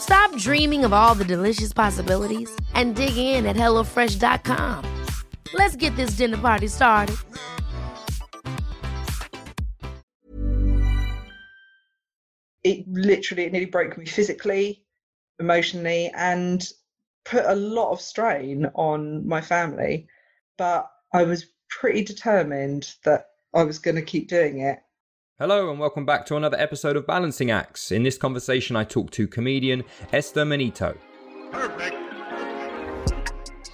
Stop dreaming of all the delicious possibilities and dig in at HelloFresh.com. Let's get this dinner party started. It literally, it nearly broke me physically, emotionally, and put a lot of strain on my family. But I was pretty determined that I was going to keep doing it. Hello and welcome back to another episode of Balancing Acts. In this conversation, I talk to comedian Esther Manito. Perfect.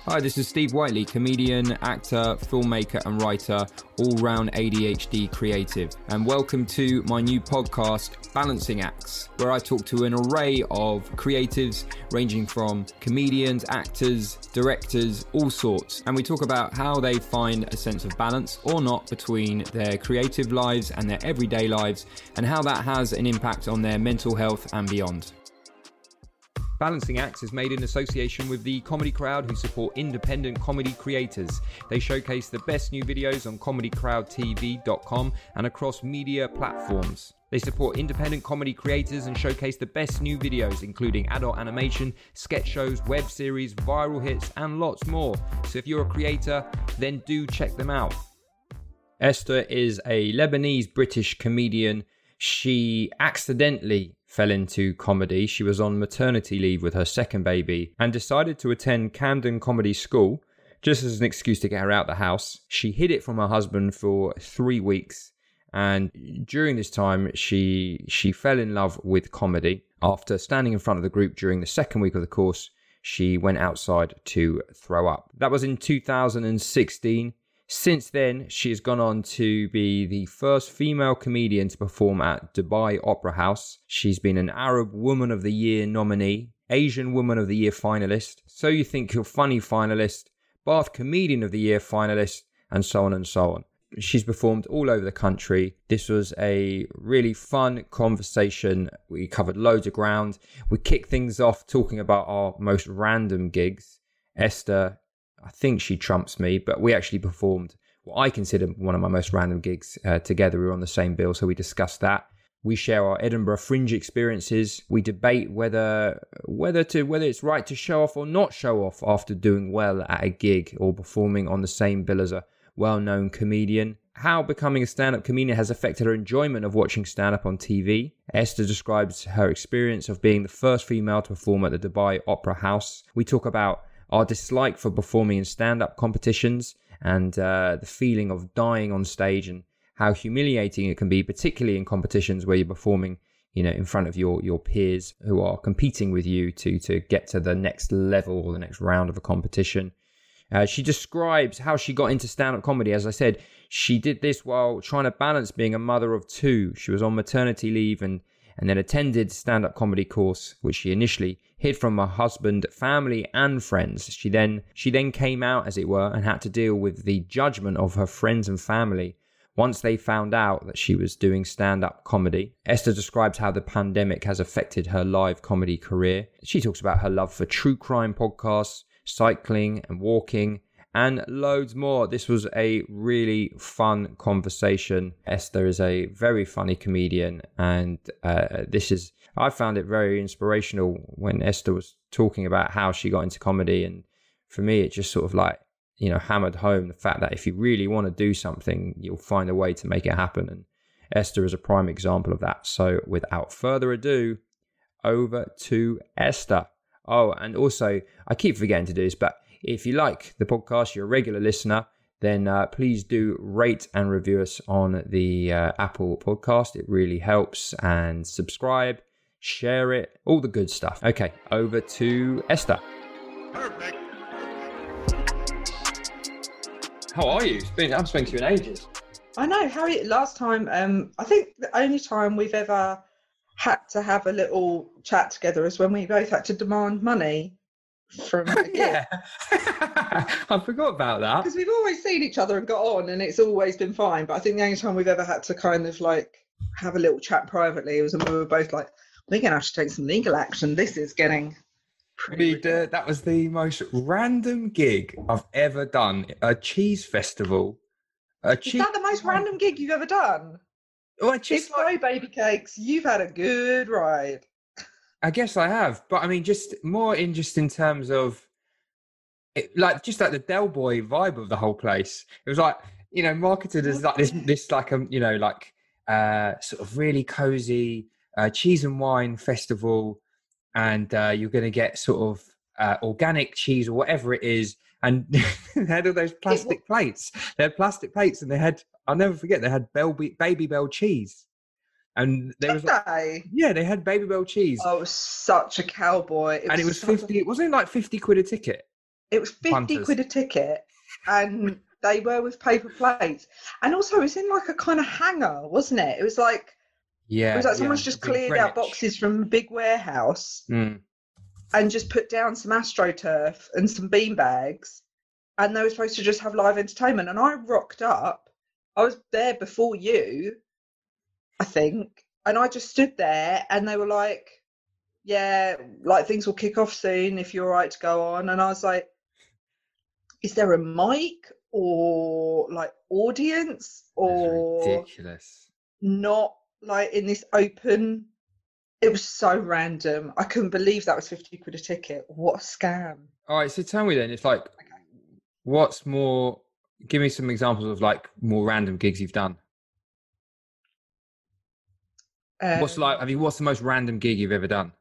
Hi, this is Steve Whiteley, comedian, actor, filmmaker, and writer, all round ADHD creative. And welcome to my new podcast, Balancing Acts, where I talk to an array of creatives ranging from comedians, actors, directors, all sorts. And we talk about how they find a sense of balance or not between their creative lives and their everyday lives, and how that has an impact on their mental health and beyond. Balancing Acts is made in association with the Comedy Crowd, who support independent comedy creators. They showcase the best new videos on comedycrowdtv.com and across media platforms. They support independent comedy creators and showcase the best new videos, including adult animation, sketch shows, web series, viral hits, and lots more. So if you're a creator, then do check them out. Esther is a Lebanese British comedian. She accidentally fell into comedy. She was on maternity leave with her second baby and decided to attend Camden Comedy School just as an excuse to get her out the house. She hid it from her husband for three weeks. And during this time, she she fell in love with comedy. After standing in front of the group during the second week of the course, she went outside to throw up. That was in 2016. Since then, she has gone on to be the first female comedian to perform at Dubai Opera House. She's been an Arab Woman of the Year nominee, Asian Woman of the Year finalist, So You Think You're Funny finalist, Bath Comedian of the Year finalist, and so on and so on. She's performed all over the country. This was a really fun conversation. We covered loads of ground. We kicked things off talking about our most random gigs. Esther I think she trumps me, but we actually performed what I consider one of my most random gigs uh, together. We were on the same bill, so we discussed that. We share our Edinburgh Fringe experiences. We debate whether whether to whether it's right to show off or not show off after doing well at a gig or performing on the same bill as a well-known comedian. How becoming a stand-up comedian has affected her enjoyment of watching stand-up on TV. Esther describes her experience of being the first female to perform at the Dubai Opera House. We talk about our dislike for performing in stand up competitions and uh, the feeling of dying on stage and how humiliating it can be, particularly in competitions where you're performing, you know, in front of your your peers who are competing with you to to get to the next level or the next round of a competition. Uh, she describes how she got into stand up comedy. As I said, she did this while trying to balance being a mother of two. She was on maternity leave and and then attended stand up comedy course, which she initially hid from her husband, family, and friends. She then she then came out, as it were, and had to deal with the judgment of her friends and family once they found out that she was doing stand up comedy. Esther describes how the pandemic has affected her live comedy career. She talks about her love for true crime podcasts, cycling and walking, and loads more. This was a really fun conversation. Esther is a very funny comedian, and uh, this is, I found it very inspirational when Esther was talking about how she got into comedy. And for me, it just sort of like, you know, hammered home the fact that if you really want to do something, you'll find a way to make it happen. And Esther is a prime example of that. So without further ado, over to Esther. Oh, and also, I keep forgetting to do this, but if you like the podcast, you're a regular listener, then uh, please do rate and review us on the uh, Apple podcast. It really helps. And subscribe, share it, all the good stuff. Okay, over to Esther. Perfect. How are you? It's been, I haven't spoken to you in ages. I know. How are you? Last time, um, I think the only time we've ever had to have a little chat together is when we both had to demand money from yeah i forgot about that because we've always seen each other and got on and it's always been fine but i think the only time we've ever had to kind of like have a little chat privately was when we were both like we're gonna have to take some legal action this is getting pretty uh, that was the most random gig i've ever done a cheese festival a cheese- is that the most random gig you've ever done well, just it's like, baby cakes. You've had a good ride. I guess I have, but I mean, just more in just in terms of, it, like, just like the Del Boy vibe of the whole place. It was like you know, marketed as like this, this like um, you know, like uh, sort of really cozy uh, cheese and wine festival, and uh, you're going to get sort of uh, organic cheese or whatever it is. And they had all those plastic plates. They had plastic plates, and they had I'll never forget they had Babybel cheese. And there was like, they? yeah, they had Babybel cheese. Oh, it was such a cowboy. It and it was fifty. A... It wasn't like fifty quid a ticket. It was fifty Punters. quid a ticket, and they were with paper plates. And also, it was in like a kind of hangar, wasn't it? It was like yeah, it was like someone's yeah, just cleared out boxes from a big warehouse mm. and just put down some astroturf and some bean bags, and they were supposed to just have live entertainment. And I rocked up I was there before you, I think, and I just stood there, and they were like, "Yeah, like things will kick off soon if you're all right to go on." And I was like, "Is there a mic or like audience or ridiculous? Not like in this open." It was so random. I couldn't believe that was fifty quid a ticket. What a scam! All right, so tell me then, it's like, okay. what's more give me some examples of like more random gigs you've done. Um, what's like? I mean, what's the most random gig you've ever done?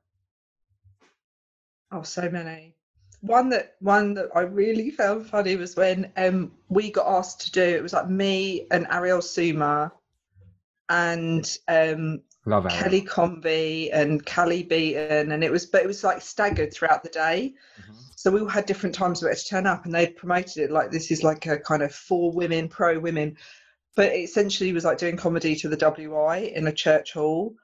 Oh, so many. One that one that I really found funny was when um, we got asked to do. It was like me and Ariel Suma, and um, Love Kelly Comby and Callie Beaton, and it was but it was like staggered throughout the day. Mm-hmm. So we all had different times where to turn up, and they promoted it like this is like a kind of for women, pro women. But it essentially was like doing comedy to the WI in a church hall.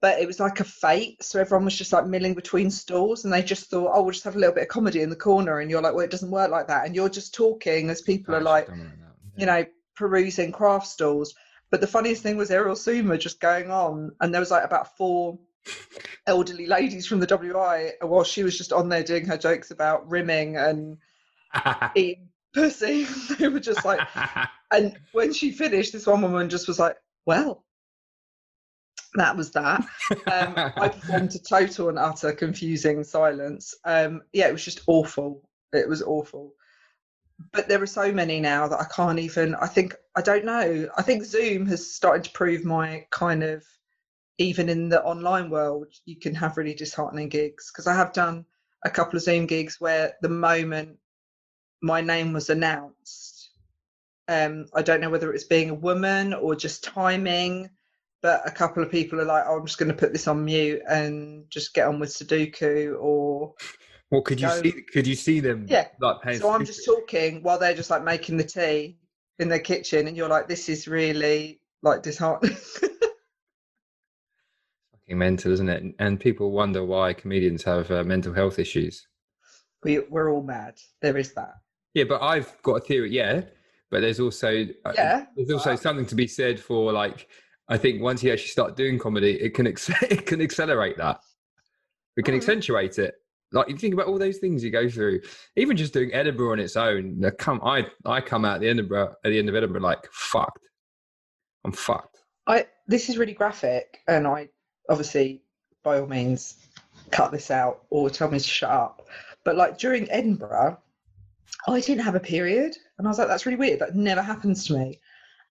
But it was like a fete. So everyone was just like milling between stalls, and they just thought, oh, we'll just have a little bit of comedy in the corner. And you're like, well, it doesn't work like that. And you're just talking as people are like, yeah. you know, perusing craft stalls. But the funniest thing was Ariel Suma just going on, and there was like about four elderly ladies from the WI while she was just on there doing her jokes about rimming and eating pussy. they were just like, and when she finished, this one woman just was like, well, that was that. Um, I performed to total and utter confusing silence. Um, yeah, it was just awful. It was awful. But there are so many now that I can't even. I think I don't know. I think Zoom has started to prove my kind of even in the online world, you can have really disheartening gigs. Because I have done a couple of Zoom gigs where the moment my name was announced, um, I don't know whether it was being a woman or just timing, but a couple of people are like, oh, I'm just going to put this on mute and just get on with Sudoku or. Well, could you see? Could you see them? Yeah. Like so I'm just talking while they're just like making the tea in their kitchen, and you're like, this is really like disheartening. Fucking mental, isn't it? And people wonder why comedians have uh, mental health issues. We we're all mad. There is that. Yeah, but I've got a theory. Yeah, but there's also uh, yeah, there's also something to be said for like I think once you actually start doing comedy, it can ex- it can accelerate that. We can mm-hmm. accentuate it. Like you think about all those things you go through, even just doing Edinburgh on its own. I come, I I come out the Edinburgh at the end of Edinburgh like fucked. I'm fucked. I this is really graphic, and I obviously by all means cut this out or tell me to shut up. But like during Edinburgh, I didn't have a period, and I was like, that's really weird. That never happens to me.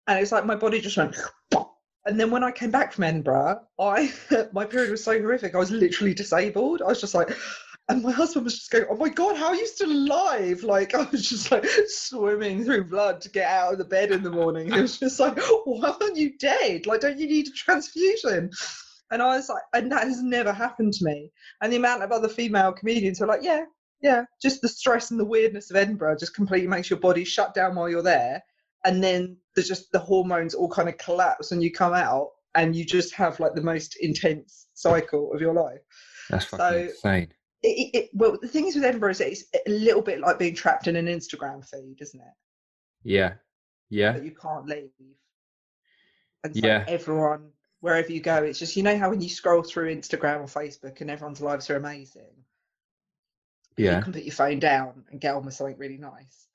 And it's like my body just went. And then when I came back from Edinburgh, I my period was so horrific. I was literally disabled. I was just like, and my husband was just going, "Oh my god, how are you still alive?" Like I was just like swimming through blood to get out of the bed in the morning. It was just like, oh, "Why aren't you dead? Like, don't you need a transfusion?" And I was like, and that has never happened to me. And the amount of other female comedians were like, "Yeah, yeah, just the stress and the weirdness of Edinburgh just completely makes your body shut down while you're there." and then there's just the hormones all kind of collapse and you come out and you just have like the most intense cycle of your life. That's fucking so insane. It, it, well, the thing is with Edinburgh is it's a little bit like being trapped in an Instagram feed, isn't it? Yeah, yeah. That you can't leave. And so yeah. everyone, wherever you go, it's just you know how when you scroll through Instagram or Facebook and everyone's lives are amazing. Yeah. You can put your phone down and get on with something really nice.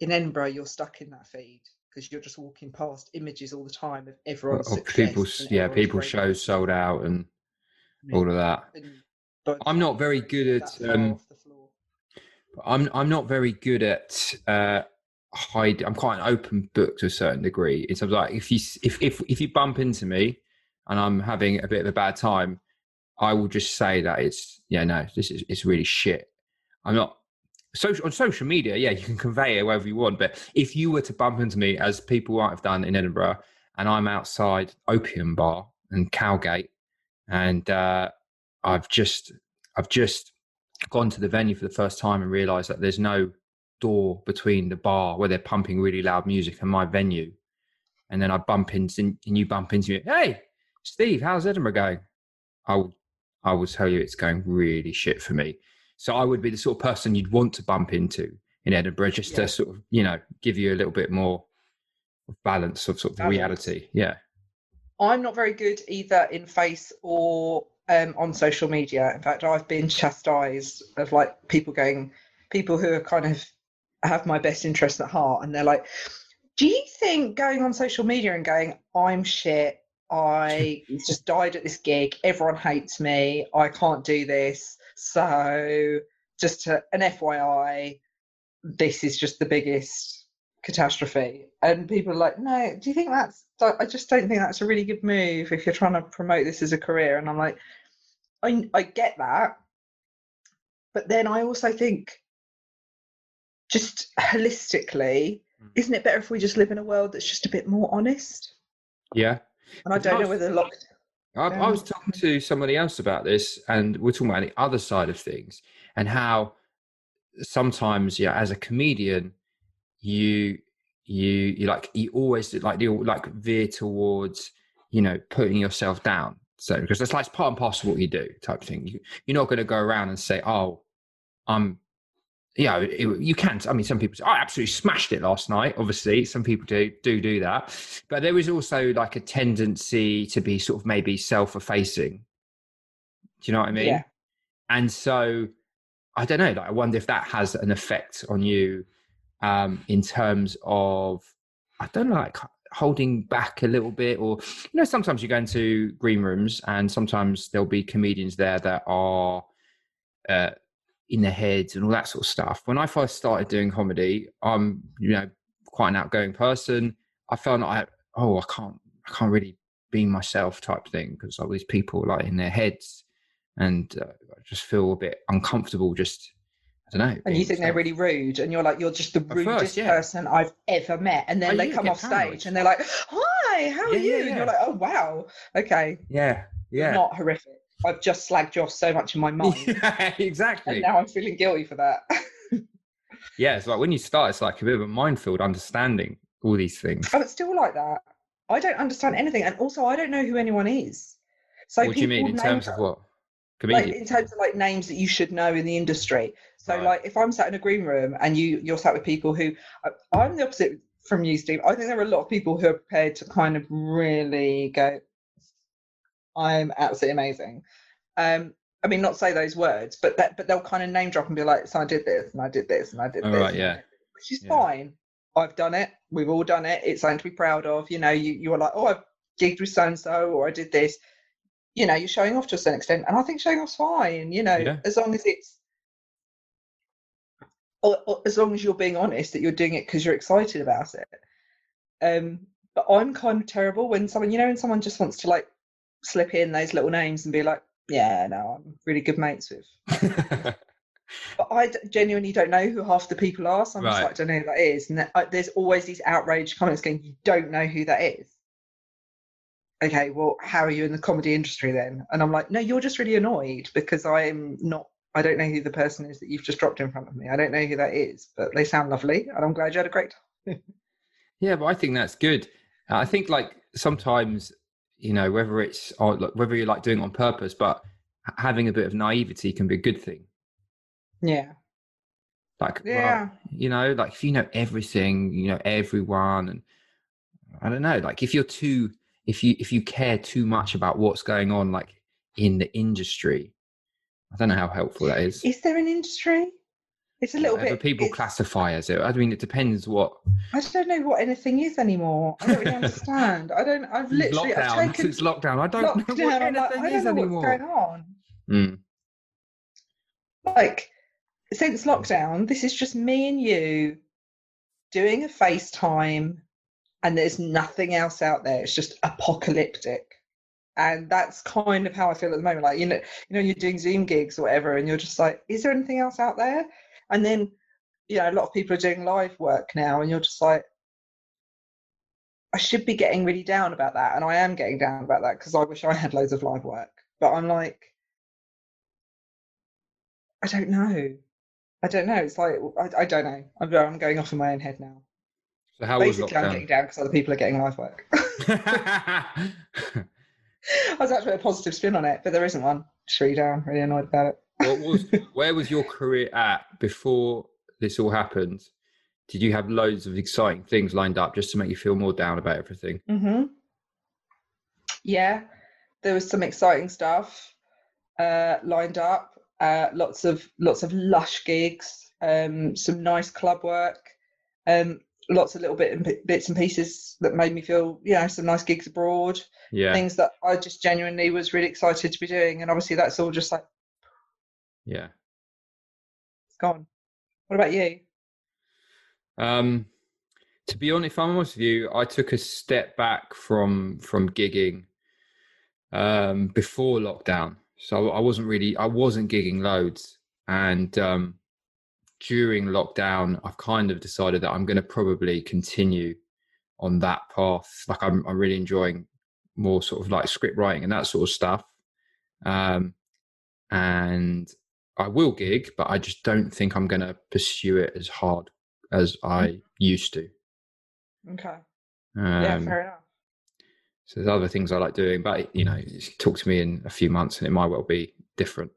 In Edinburgh, you're stuck in that feed because you're just walking past images all the time of everyone's people's yeah people's shows sold out and yeah. all of that. I'm not very good at um, I'm I'm not very good at uh, hide. I'm quite an open book to a certain degree. In terms like if you if if if you bump into me and I'm having a bit of a bad time, I will just say that it's yeah no this is it's really shit. I'm not social on social media, yeah, you can convey it wherever you want. But if you were to bump into me, as people might have done in Edinburgh, and I'm outside Opium Bar and Cowgate, and uh, I've just I've just gone to the venue for the first time and realised that there's no door between the bar where they're pumping really loud music and my venue, and then I bump into and you bump into me, hey, Steve, how's Edinburgh going? I will I will tell you it's going really shit for me. So I would be the sort of person you'd want to bump into in Edinburgh just yeah. to sort of, you know, give you a little bit more balance of sort of balance. reality. Yeah. I'm not very good either in face or um, on social media. In fact, I've been chastised of like people going, people who are kind of have my best interest at heart, and they're like, "Do you think going on social media and going, I'm shit, I just died at this gig, everyone hates me, I can't do this, so, just to, an FYI, this is just the biggest catastrophe. And people are like, no, do you think that's, I just don't think that's a really good move if you're trying to promote this as a career. And I'm like, I, I get that. But then I also think, just holistically, mm. isn't it better if we just live in a world that's just a bit more honest? Yeah. And I don't know whether I, I, was talking to somebody else about this, and we're talking about the other side of things and how sometimes, yeah, as a comedian, you you you like you always like you like veer towards you know putting yourself down. So because it's like part and parcel of what you do, type thing. You, you're not going to go around and say, "Oh, I'm yeah, it, you can't. I mean, some people say, I absolutely smashed it last night. Obviously, some people do do do that, but there is also like a tendency to be sort of maybe self-effacing. Do you know what I mean? Yeah. And so, I don't know. Like, I wonder if that has an effect on you um, in terms of, I don't know, like holding back a little bit, or you know, sometimes you go into green rooms and sometimes there'll be comedians there that are. Uh, in their heads and all that sort of stuff. When I first started doing comedy, I'm you know quite an outgoing person. I felt like oh I can't I can't really be myself type thing because all these people like in their heads, and uh, I just feel a bit uncomfortable. Just I don't know. And you think they're really rude, and you're like you're just the rudest first, yeah. person I've ever met, and then oh, they come off stage and they're like, "Hi, how are yeah, you?" Yeah, and you're like, "Oh wow, okay." Yeah, yeah. Not horrific. I've just slagged you off so much in my mind. yeah, exactly. And now I'm feeling guilty for that. yeah, it's like when you start, it's like a bit of a minefield understanding all these things. Oh, it's still like that. I don't understand anything, and also I don't know who anyone is. So what do you mean in terms of what? Comedian? Like in terms of like names that you should know in the industry. So right. like if I'm sat in a green room and you you're sat with people who I'm the opposite from you, Steve. I think there are a lot of people who are prepared to kind of really go, I'm absolutely amazing. Um, I mean, not say those words, but that, but they'll kind of name drop and be like, "So I did this, and I did this, and I did Oh, this," right, yeah. which is Yeah. fine. I've done it. We've all done it. It's something to be proud of. You know, you you are like, "Oh, I've gigged with so and so, or I did this." You know, you're showing off to a certain extent, and I think showing off's fine. You know, Yeah. as long as it's, or, or as long as you're being honest that you're doing it because you're excited about it. Um, but I'm kind of terrible when someone, you know, when someone just wants to like slip in those little names and be like, "Yeah, no, I'm really good mates with." But I d- genuinely don't know who half the people are, so I'm just like, I don't know who that is. And I, there's always these outraged comments going, "You don't know who that is." Okay, well, how are you in the comedy industry then? And I'm like, no, you're just really annoyed because I'm not. I don't know who the person is that you've just dropped in front of me. I don't know who that is, but they sound lovely, and I'm glad you had a great time. Yeah, but I think that's good. I think like sometimes, you know, whether it's oh, or like, whether you're like doing on purpose, but having a bit of naivety can be a good thing. Yeah, Like, well, yeah, you know, like if you know everything, you know everyone, and I don't know, like if you're too, if you if you care too much about what's going on, like in the industry, I don't know how helpful that is. Is there an industry? It's a little Whatever bit. people classify as it. I mean, it depends what I don't know what anything is anymore. I don't really understand. I don't. I've literally. I've taken Since lockdown, I don't know what like, anything I don't is know anymore. what's going on. Mm. Like since lockdown, this is just me and you doing a FaceTime, and there's nothing else out there. It's just apocalyptic. And that's kind of how I feel at the moment. Like you know, you know, you're doing Zoom gigs or whatever, and you're just like, is there anything else out there? And then, you know, a lot of people are doing live work now, and you're just like, I should be getting really down about that, and I am getting down about that because I wish I had loads of live work. But I'm like, I don't know. I don't know. It's like I, I don't know. I'm, I'm going off in my own head now. So how was Basically, I'm getting down because other people are getting live work. I was actually a positive spin on it, but there isn't one. Really down, really annoyed about it. what was where was your career at before this all happened? Did you have loads of exciting things lined up just to make you feel more down about everything? hmm Yeah, there was some exciting stuff uh, lined up. Uh, lots of lots of lush gigs, um, some nice club work, um, lots of little bit bits and pieces that made me feel, you know, some nice gigs abroad. Yeah, Things that I just genuinely was really excited to be doing, and obviously that's all just like yeah. it's gone. What about you? Um, to be honest, if I'm honest with you, I took a step back from from gigging um, before lockdown. So I wasn't really, I wasn't gigging loads, and um, during lockdown, I've kind of decided that I'm going to probably continue on that path. Like I'm, I'm really enjoying more sort of like script writing and that sort of stuff. Um, and I will gig, but I just don't think I'm going to pursue it as hard as I used to. Okay. Um, yeah, fair enough. so there's other things I like doing, but you know, talk to me in a few months and it might well be different.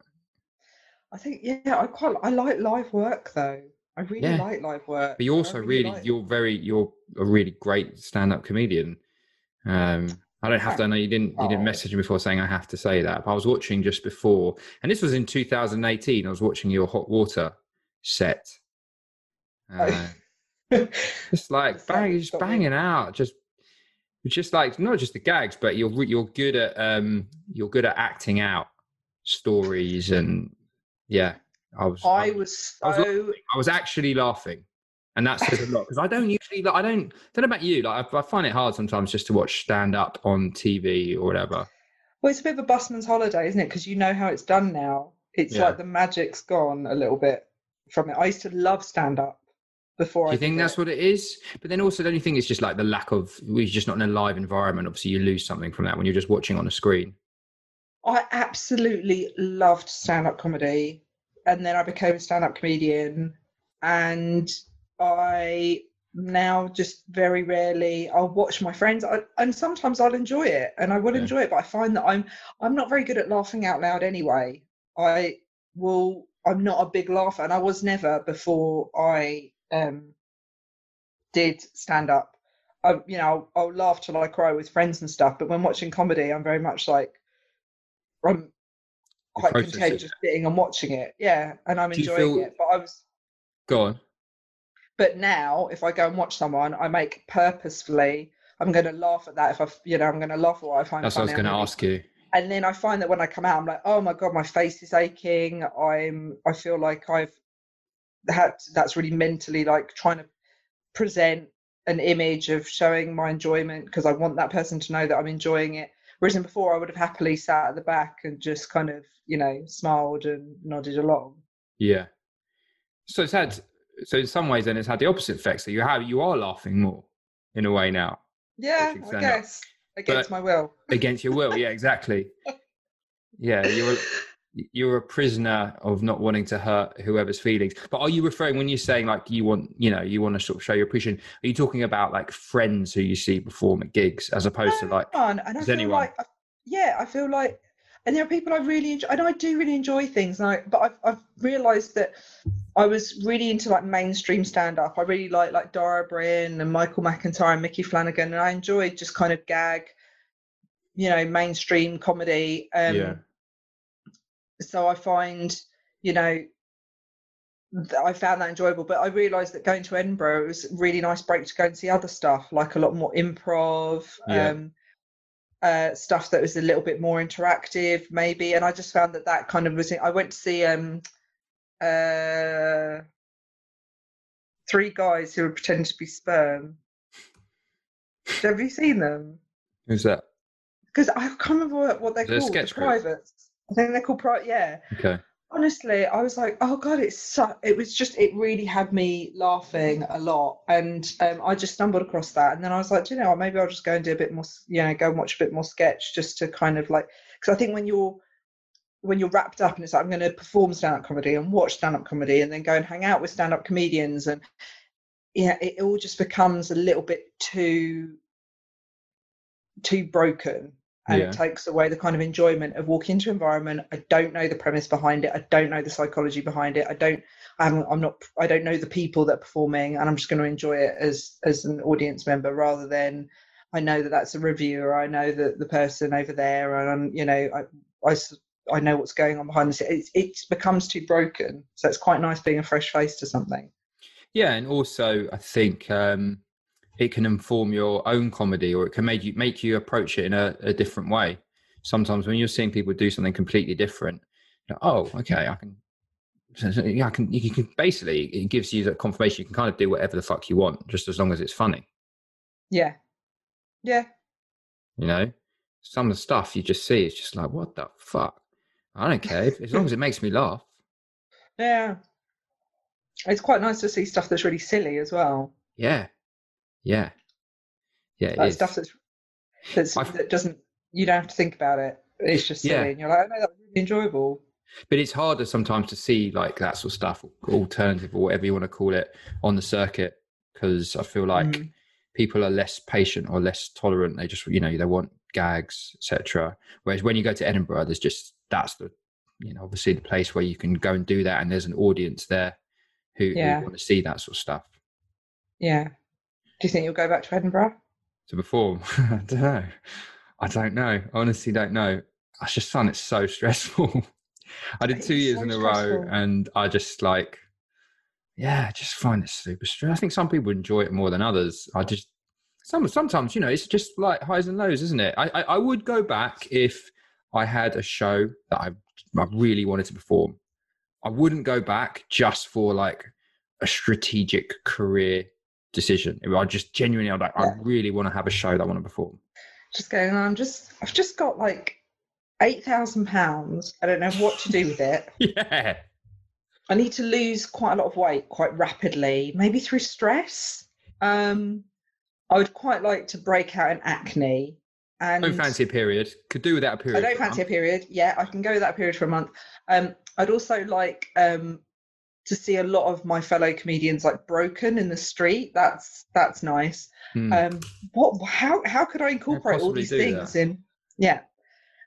I think yeah, I quite I like live work though. I really Yeah. like live work. But you also really, like- you're very, you're a really great stand-up comedian. Um, I don't have to. I know you didn't. You didn't Oh. message me before saying I have to say that. But I was watching just before, and this was in 2018. I was watching your hot water set. Uh, just like bang, just banging out. Just, just like not just the gags, but you're you're good at um you're good at acting out stories and yeah. I was. I was I was so I was actually laughing, and that says a lot because I don't usually. Like, I don't. Don't know about you. Like I, I find it hard sometimes just to watch stand up on TV or whatever. well, it's a bit of a busman's holiday, isn't it? Because you know how it's done now. It's Yeah. like the magic's gone a little bit from it. I used to love stand up before. Do I you think that's it. what it is? But then also, the only thing is just like the lack of. We're just not in a live environment. Obviously, you lose something from that when you're just watching on a screen. I absolutely loved stand up comedy. And then I became a stand up comedian. And I now just very rarely I'll watch my friends I, and sometimes I'll enjoy it and I will Yeah. enjoy it, but I find that I'm I'm not very good at laughing out loud anyway. I will I'm not a big laugher and I was never before I um did stand up. I, you know, I'll, I'll laugh till I cry with friends and stuff, but when watching comedy, I'm very much like, I'm quite content just sitting and watching it. Yeah, and I'm Do enjoying feel- it. But I was Go on. but now if I go and watch someone, I make purposefully I'm going to laugh at that if I, you know, I'm going to laugh at what I find That's what I was going to ask you. and then I find that when I come out, I'm like, oh my god, my face is aching. I'm, I feel like I've had that's really mentally like trying to present an image of showing my enjoyment because I want that person to know that I'm enjoying it. Whereas in before, I would have happily sat at the back and just kind of, you know, smiled and nodded along. Yeah. So it's had. So in some ways, then it's had the opposite effect. So you have you are laughing more in a way now Yeah, I stand up. guess against But- my will. against your will. Yeah, exactly. Yeah, you're you're a prisoner of not wanting to hurt whoever's feelings. But are you referring when you're saying like you want, you know, you want to sort of show your appreciation? Are you talking about like friends who you see perform at gigs as opposed to like? fun, and I feel anyone? like, yeah, I feel like, and there are people I really enjoy, and I do really enjoy things. And I, but I've, I've realised that I was really into like mainstream stand up. I really like like Dara Ó Briain and Michael McIntyre and Micky Flanagan, and I enjoyed just kind of gag, you know, mainstream comedy. Um, Yeah. So I find, you know. that I found that enjoyable, but I realised that going to Edinburgh it was a really nice break to go and see other stuff, like a lot more improv, Yeah. um, uh, stuff that was a little bit more interactive, maybe. And I just found that that kind of was. I went to see um, uh, three guys who were pretending to be sperm. Have you seen them? Who's that? Because I can't remember what, what they're They're called. The privates. I think they're called private. Yeah. Okay. honestly i was like oh god it's so it was just it really had me laughing a lot and um, i just stumbled across that and then i was like "Do you know what maybe i'll just go and do a bit more you know go and watch a bit more sketch just to kind of like because i think when you're when you're wrapped up and it's like i'm going to perform stand-up comedy and watch stand-up comedy and then go and hang out with stand-up comedians and yeah it all just becomes a little bit too too broken and Yeah. it takes away the kind of enjoyment of walking into an environment i don't know the premise behind it i don't know the psychology behind it i don't i'm, I'm not i don't know the people that are performing and i'm just going to enjoy it as as an audience member rather than i know that that's a reviewer i know that the person over there and I'm, you know I I know what's going on behind the scenes. It, it becomes too broken, so it's quite nice being a fresh face to something. Yeah, and also I think um, it can inform your own comedy, or it can make you make you approach it in a, a different way. Sometimes when you're seeing people do something completely different, oh, okay, I can. Yeah, I can. You can basically it gives you that confirmation. You can kind of do whatever the fuck you want, just as long as it's funny. Yeah, yeah, You know, some of the stuff you just see is just like, what the fuck? I don't care as long as it makes me laugh. yeah. It's quite nice to see stuff that's really silly as well. Yeah, yeah, yeah. It Like is. stuff that's that's that doesn't you don't have to think about it. It's just silly, Yeah. and you're like, oh no, that was really enjoyable. but it's harder sometimes to see like that sort of stuff alternative or whatever you want to call it on the circuit because i feel like Mm. people are less patient or less tolerant they just you know they want gags etc whereas when you go to edinburgh there's just that's the you know obviously the place where you can go and do that and there's an audience there who, Yeah. who want to see that sort of stuff Yeah. Do you think you'll go back to Edinburgh? to perform? I don't know. I don't know. I honestly don't know. I just find it so stressful. I did two years so in a row and i just like yeah I just find it super stressful i think some people enjoy it more than others. I just some sometimes you know it's just like highs and lows isn't it? I i, I would go back if i had a show that I, I really wanted to perform. I wouldn't go back just for like a strategic career decision i just genuinely i'm like i really want to have a show that i want to perform Just going, I'm just I've just got like eight thousand pounds. I don't know what to do with it. yeah I need to lose quite a lot of weight quite rapidly, maybe through stress. Um, I would quite like to break out in acne. And don't fancy a period could do without a period I don't fancy a period. Yeah, I can go without a period for a month. Um, I'd also like um, to see a lot of my fellow comedians like broken in the street. That's that's nice. Hmm. Um, what? How how could I incorporate all these things that? in? Yeah.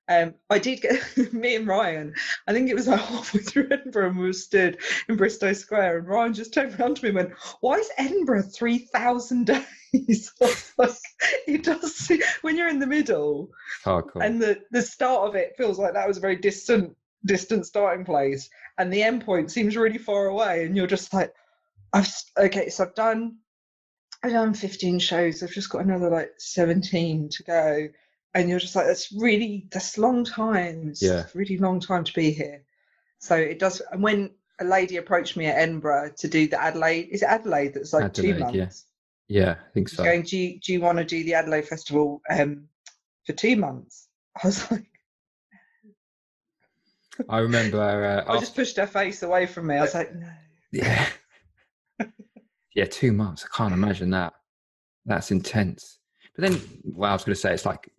Um, I did get me and Ryan. I think it was like halfway through Edinburgh, and we were stood in Bristo Square, and Ryan just turned around to me and went, "Why is Edinburgh three thousand days?" Like, it does. When you're in the middle, hardcore and the the start of it feels like that was a very distant distant starting place and the end point seems really far away and you're just like i've okay so i've done i've done 15 shows i've just got another like 17 to go and you're just like that's really that's long time it's Yeah. really long time to be here so it does and when a lady approached me at edinburgh to do the adelaide is it adelaide that's like two months yeah. Yeah, I think She's so. going do you, do you want to do the adelaide festival um for two months i was like I remember. Uh, I just pushed her face away from me. I was like, no. Yeah. yeah, two months. I can't imagine that. That's intense. But then, well, I was going to say it's like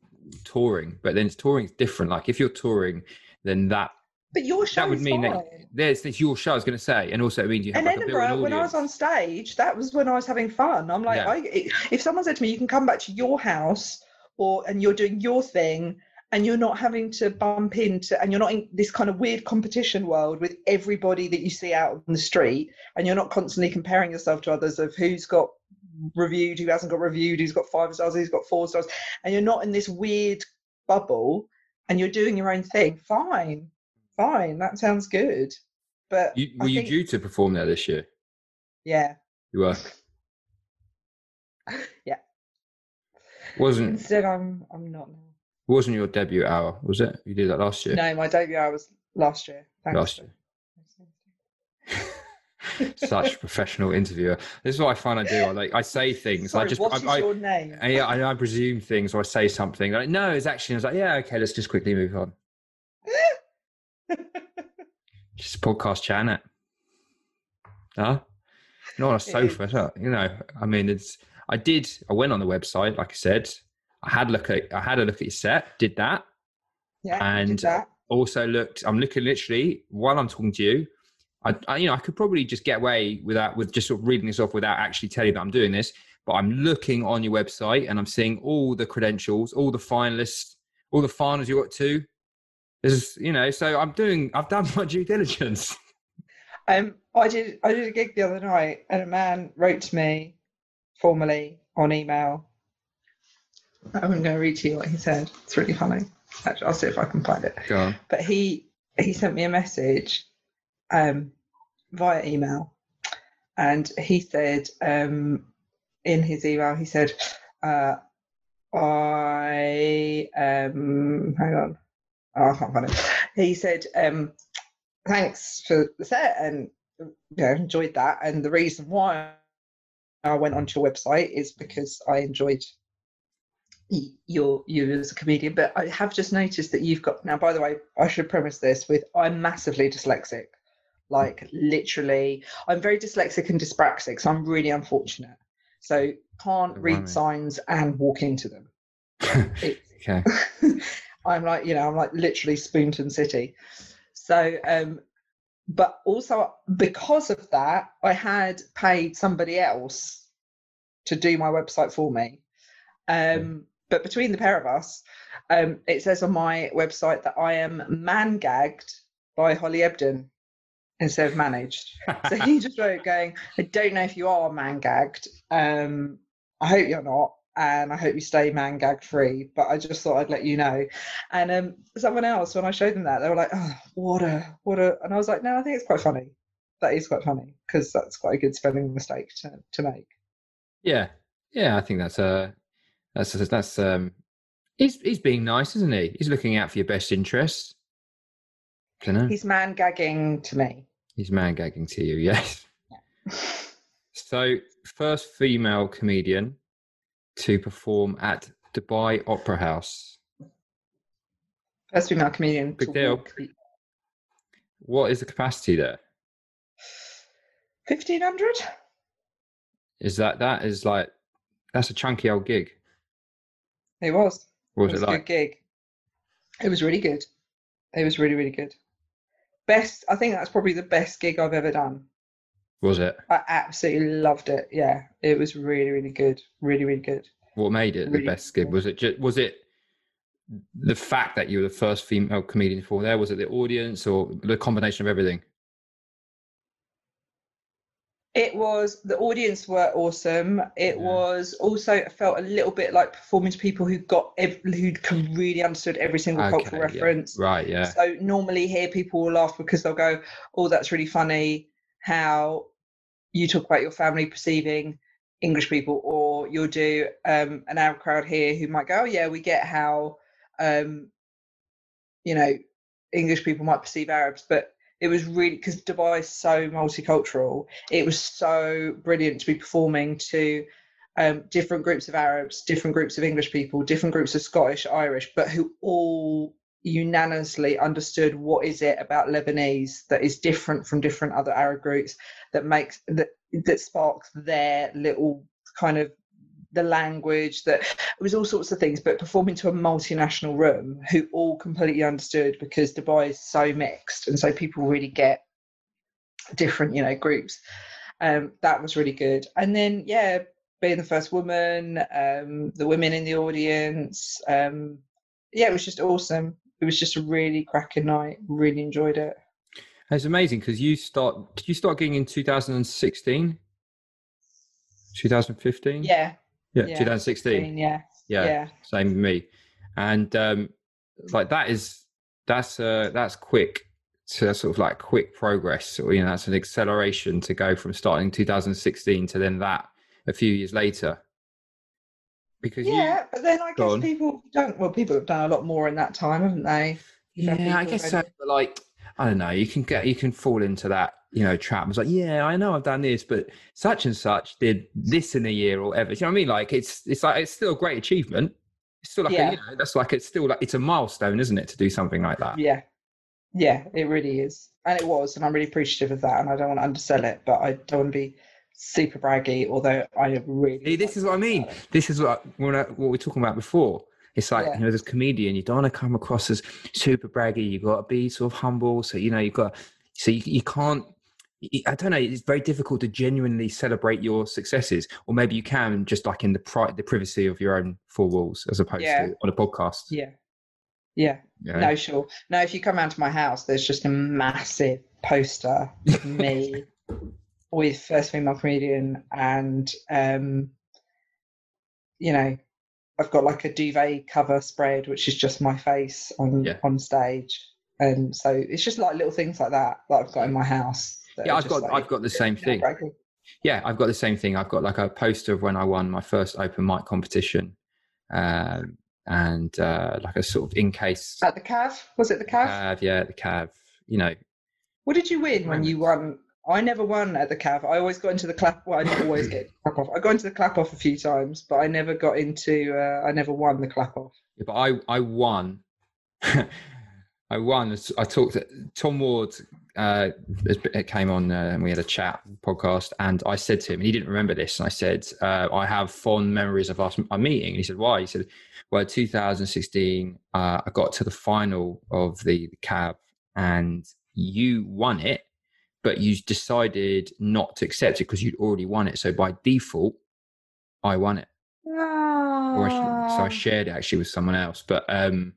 touring, but then touring is different. Like if you're touring, then that But your show that would mean fine. that there's this your show. I was going to say, and also it means you have In like Edinburgh, when I was on stage, that was when I was having fun. I'm like, Yeah. I, if someone said to me, "You can come back to your house," or and you're doing your thing, and you're not having to bump into, and you're not in this kind of weird competition world with everybody that you see out on the street, and you're not constantly comparing yourself to others of who's got reviewed, who hasn't got reviewed, who's got five stars, who's got four stars, and you're not in this weird bubble, and you're doing your own thing. Fine, fine, that sounds good. But You, I were you think- due to perform there this year? Yeah. You were. Yeah. Wasn't Instead, I'm I'm not now. Wasn't your debut hour? Was it? You did that last year. No, my debut hour was last year. Thanks. Last year. Such a professional interviewer. This is what I find I do. I like I say things. Sorry, I just what I, your name? I, I, I presume things or I say something. Like, no, it's actually I was like, yeah, okay, let's just quickly move on. Just podcast chat, innit? Huh? Not on a It sofa, you know. I mean, it's. I did. I went on the website, like I said. I had a look at. I had a look at your set. Did that. yeah, and that. Also looked. I'm looking literally while I'm talking to you. I, I, you know, I could probably just get away without with just sort of reading this off without actually telling you that I'm doing this. But I'm looking on your website and I'm seeing all the credentials, all the finalists, all the finals you got to. There's, you know, so I'm doing. I've done my due diligence. Um, I did I did a gig the other night, and a man wrote to me formally on email. I'm going to read to you what he said. It's really funny. Actually, I'll see if I can find it. Go on. but he he sent me a message um via email and he said um in his email he said uh i um hang on oh, i can't find it he said um thanks for the set and you know enjoyed that and the reason why i went onto your website is because i enjoyed y- your you as a comedian but i have just noticed that you've got now by the way i should premise this with i'm massively dyslexic like literally i'm very dyslexic and dyspraxic so i'm really unfortunate so can't read signs and walk into them okay. I'm like, you know, I'm like literally Spoonton City. So, um, but also because of that, I had paid somebody else to do my website for me. Um, but between the pair of us, um, it says on my website that I am man gagged by Holly Ebden instead of managed. So he just wrote going, I don't know if you are man gagged. Um, I hope you're not. And I hope you stay man gag free. But I just thought I'd let you know. And um, someone else, when I showed them that, they were like, oh, what a, what a. And I was like, no, I think it's quite funny. That is quite funny because that's quite a good spelling mistake to, to make. Yeah, yeah. I think that's uh that's that's um. He's he's being nice, isn't he? He's looking out for your best interests. I don't know. He's man gagging to me. He's man gagging to you, yes. So, first female comedian to perform at Dubai Opera House. First female comedian. Big to deal. the- What is the capacity there? 1500? Is that that is like that's a chunky old gig? It was. What was it it was a good gig. It was really good. It was really, really good. Best, I think that's probably the best gig I've ever done. Was it? I absolutely loved it. Yeah, it was really, really good. Really, really good. What made it the best gig? Was it just was it the fact that you were the first female comedian for there? Was it the audience or the combination of everything? It was the audience were awesome. It Yeah. was also felt a little bit like performing to people who got who can really understood every single cultural Okay, yeah. reference. Right, yeah. So normally here people will laugh because they'll go, "Oh, that's really funny." How you talk about your family perceiving English people, or you'll do um, an Arab crowd here who might go, "Oh, yeah, we get how um, you know English people might perceive Arabs," but it was really because Dubai is so multicultural. It was so brilliant to be performing to um, different groups of Arabs, different groups of English people, different groups of Scottish, Irish, but who all unanimously understood what is it about Lebanese that is different from different other Arab groups that makes that that sparks their little kind of the language that it was all sorts of things but performing to a multinational room who all completely understood because dubai is so mixed and so people really get different you know groups um that was really good and then yeah being the first woman um the women in the audience um yeah it was just awesome it was just a really cracking night really enjoyed it It's amazing because you start. Did you start getting in 2016? 2015? yeah yeah, yeah, 2016. yeah Yeah, yeah same with me. And um, like that is that's uh that's quick to sort of like quick progress, or you know, that's an acceleration to go from starting 2016 to then that a few years later. Because yeah but then i guess on. people don't well people have done a lot more in that time haven't they you, yeah, I guess so. But like, I don't know, you can get you can fall into that you know trap. was like, yeah, I know I've done this, but such and such did this in a year or whatever. Do you know what I mean? Like, it's it's like it's still a great achievement. It's still like a, Yeah. you know, that's like it's still like it's a milestone, isn't it, to do something like that? Yeah. Yeah, it really is. And it was. And I'm really appreciative of that. And I don't want to undersell it, but I don't want to be super braggy, although I really. See, this is what I mean. This is what when I, what we were talking about before. It's like Yeah. you know, as a comedian, you don't want to come across as super braggy. You've got to be sort of humble. So you know, you've got so you, you can't. I don't know. It's very difficult to genuinely celebrate your successes, or maybe you can just like in the pri- the privacy of your own four walls, as opposed Yeah. to on a podcast. Yeah. Yeah. know? No, sure. No, if you come round to my house, there's just a massive poster of me with first female comedian and um you know, I've got like a duvet cover spread, which is just my face on Yeah. on stage. And so it's just like little things like that that I've got in my house. Yeah, I've got like, I've got the same thing. Yeah, I've got the same thing. I've got like a poster of when I won my first open mic competition, um, and uh, like a sort of in case At the Cav? Was it the Cav? Cav, yeah, the Cav. You know, What did you win when you won? I never won at the Cav. I always got into the clap. Well, I didn't always get clap off. I got into the clap off a few times, but I never got into. Uh, I never won the clap off. Yeah, but I I won. I won. I talked to Tom Ward. Uh, it came on uh, and we had a chat podcast, and I said to him, and he didn't remember this. And I said, uh, I have fond memories of us a meeting. And he said, Why? He said, Well, 2016, uh, I got to the final of the, the Cav, and you won it, but you decided not to accept it because you'd already won it. So by default, I won it I sh- so I Ah, shared it actually with someone else. But um,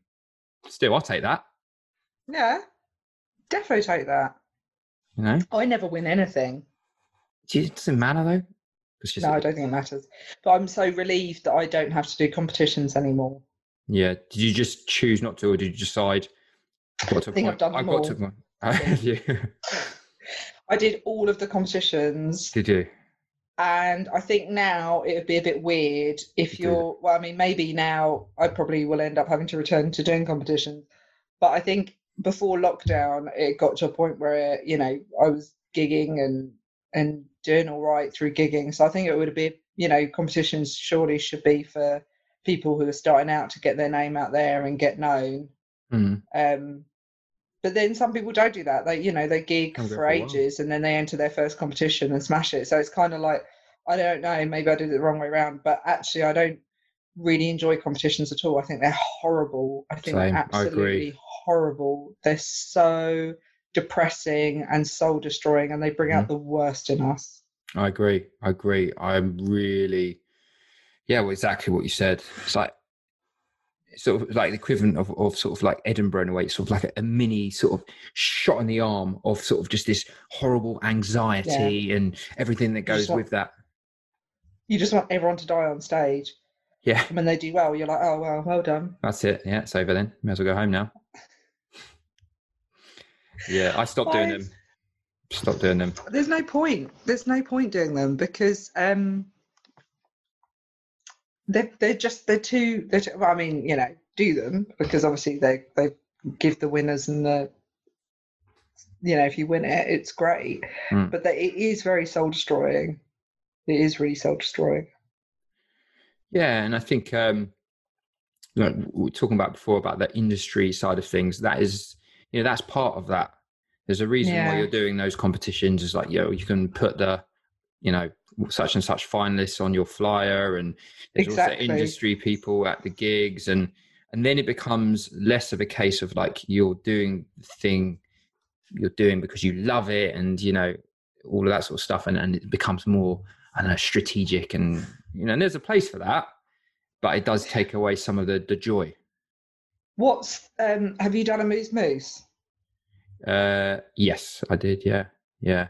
still, I'll take that. yeah, definitely take that. You know, I never win anything. it doesn't matter though. Just No, I don't think it matters. But I'm so relieved that I don't have to do competitions anymore. yeah. Did you just choose not to, or did you decide? I got to a I think I've point- done I them got to all. one. I did all of the competitions. Did you? And I think now it would be a bit weird if To do you're, well, I mean, maybe now I probably will end up having to return to doing competitions. But I think before lockdown, it got to a point where, you know, I was gigging and, and doing all right through gigging. So I think it would be, you know, competitions surely should be for people who are starting out to get their name out there and get known. Mm. Um, but then some people don't do that. They, you know, they gig for for ages and then they enter their first competition and smash it. So it's kind of like, I don't know, maybe I did it the wrong way around, but actually, I don't really enjoy competitions at all. I think they're horrible. I think Same, they're absolutely horrible. They're so depressing and soul destroying, and they bring Mm. out the worst in us. I agree. I agree. I'm really, yeah. Well, exactly what you said. It's like sort of like the equivalent of, of sort of like Edinburgh in a way, it's sort of like a, a mini sort of shot in the arm of sort of just this horrible anxiety and everything that goes want- with that. You just want everyone to die on stage. Yeah, And when they do well, you're like, oh, well, well done. that's it. Yeah, it's over then. May as well go home now. Yeah, I stopped doing them. Stop doing them. There's no point. There's no point doing them because um, they're, they're just, they're too, they're too, well, I mean, you know, do them because obviously they, they give the winners and the, you know, if you win it, it's great. Mm. But that it is very soul destroying. It is really soul destroying. Yeah, and I think um, you know, we were talking about before about the industry side of things. That is, you know, that's part of that. There's a reason Yeah. why you're doing those competitions. Is like, you know, you can put the, you know, such and such finalists on your flyer, and there's Exactly. also industry people at the gigs, and and then it becomes less of a case of like you're doing the thing you're doing because you love it, and you know, all of that sort of stuff, and and it becomes more, I don't know, strategic, and you know, and there's a place for that, but it does take away some of the the joy. What's, um, have you done Amused Moose? Uh, yes, I did. Yeah, yeah.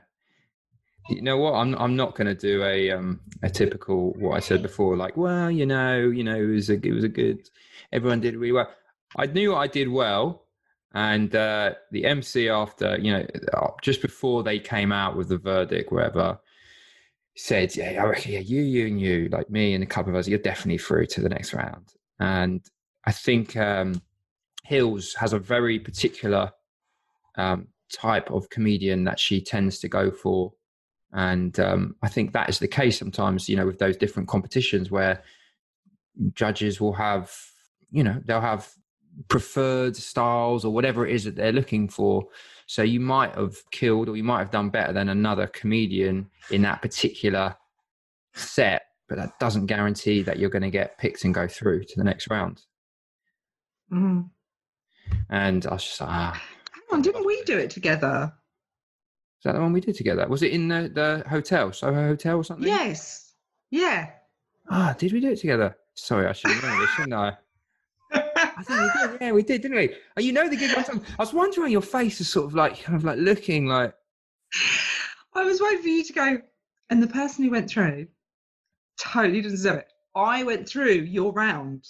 You know what? I'm I'm not going to do a um a typical what I said before. Like, well, you know, you know, it was a it was a good. Everyone did really well. I knew I did well, and uh, the MC after you know uh, just before they came out with the verdict, whatever, said, "Yeah, I reckon yeah, you, you, and you, like me and a couple of us, you're definitely through to the next round." And I think um, Hils has a very particular um, type of comedian that she tends to go for. And um, I think that is the case sometimes, you know, with those different competitions where judges will have, you know, they'll have preferred styles or whatever it is that they're looking for. So you might have killed or you might have done better than another comedian in that particular set, but that doesn't guarantee that you're going to get picked and go through to the next round. Mm. And I was just like, ah, Hang on, didn't we do it together? Is that the one we did together? Was it in the, the hotel, Soho Hotel or something? Yes. Yeah. Ah, did we do it together? Sorry, I should have known this, shouldn't I? I think we did. Yeah, we did, didn't we? Oh, you know the gig. I was wondering your face is sort of like, kind of like looking like. I was waiting for you to go, and the person who went through totally didn't deserve it. I went through your round.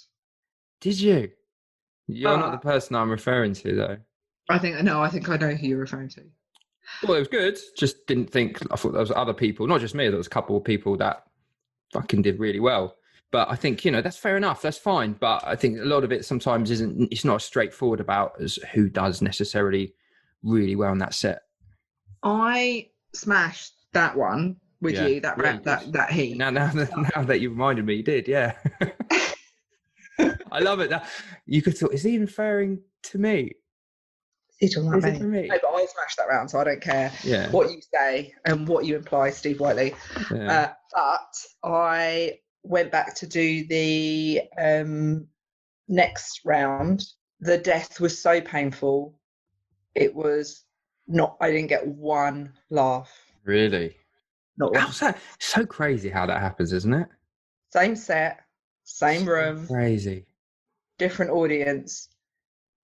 Did you? You're not the person I'm referring to, though. I think no, I think I know who you're referring to. Well, it was good. Just didn't think. I thought there was other people, not just me. There was a couple of people that fucking did really well. But I think you know that's fair enough. That's fine. But I think a lot of it sometimes isn't. It's not as straightforward about as who does necessarily really well in that set. I smashed that one with Yeah, you. That really that that heat. Now, now, that, now that you reminded me, you did, yeah. I love it. That you could thought, is he referring to me? Is it for me? No, but I smashed that round, so I don't care Yeah. what you say and what you imply, Steve Whiteley. yeah. Uh, but I went back to do the um, next round. The death was so painful. It was not. I didn't get one laugh. really? Not one. How's that? So crazy how that happens, isn't it? Same set, same So room, Crazy. Different audience.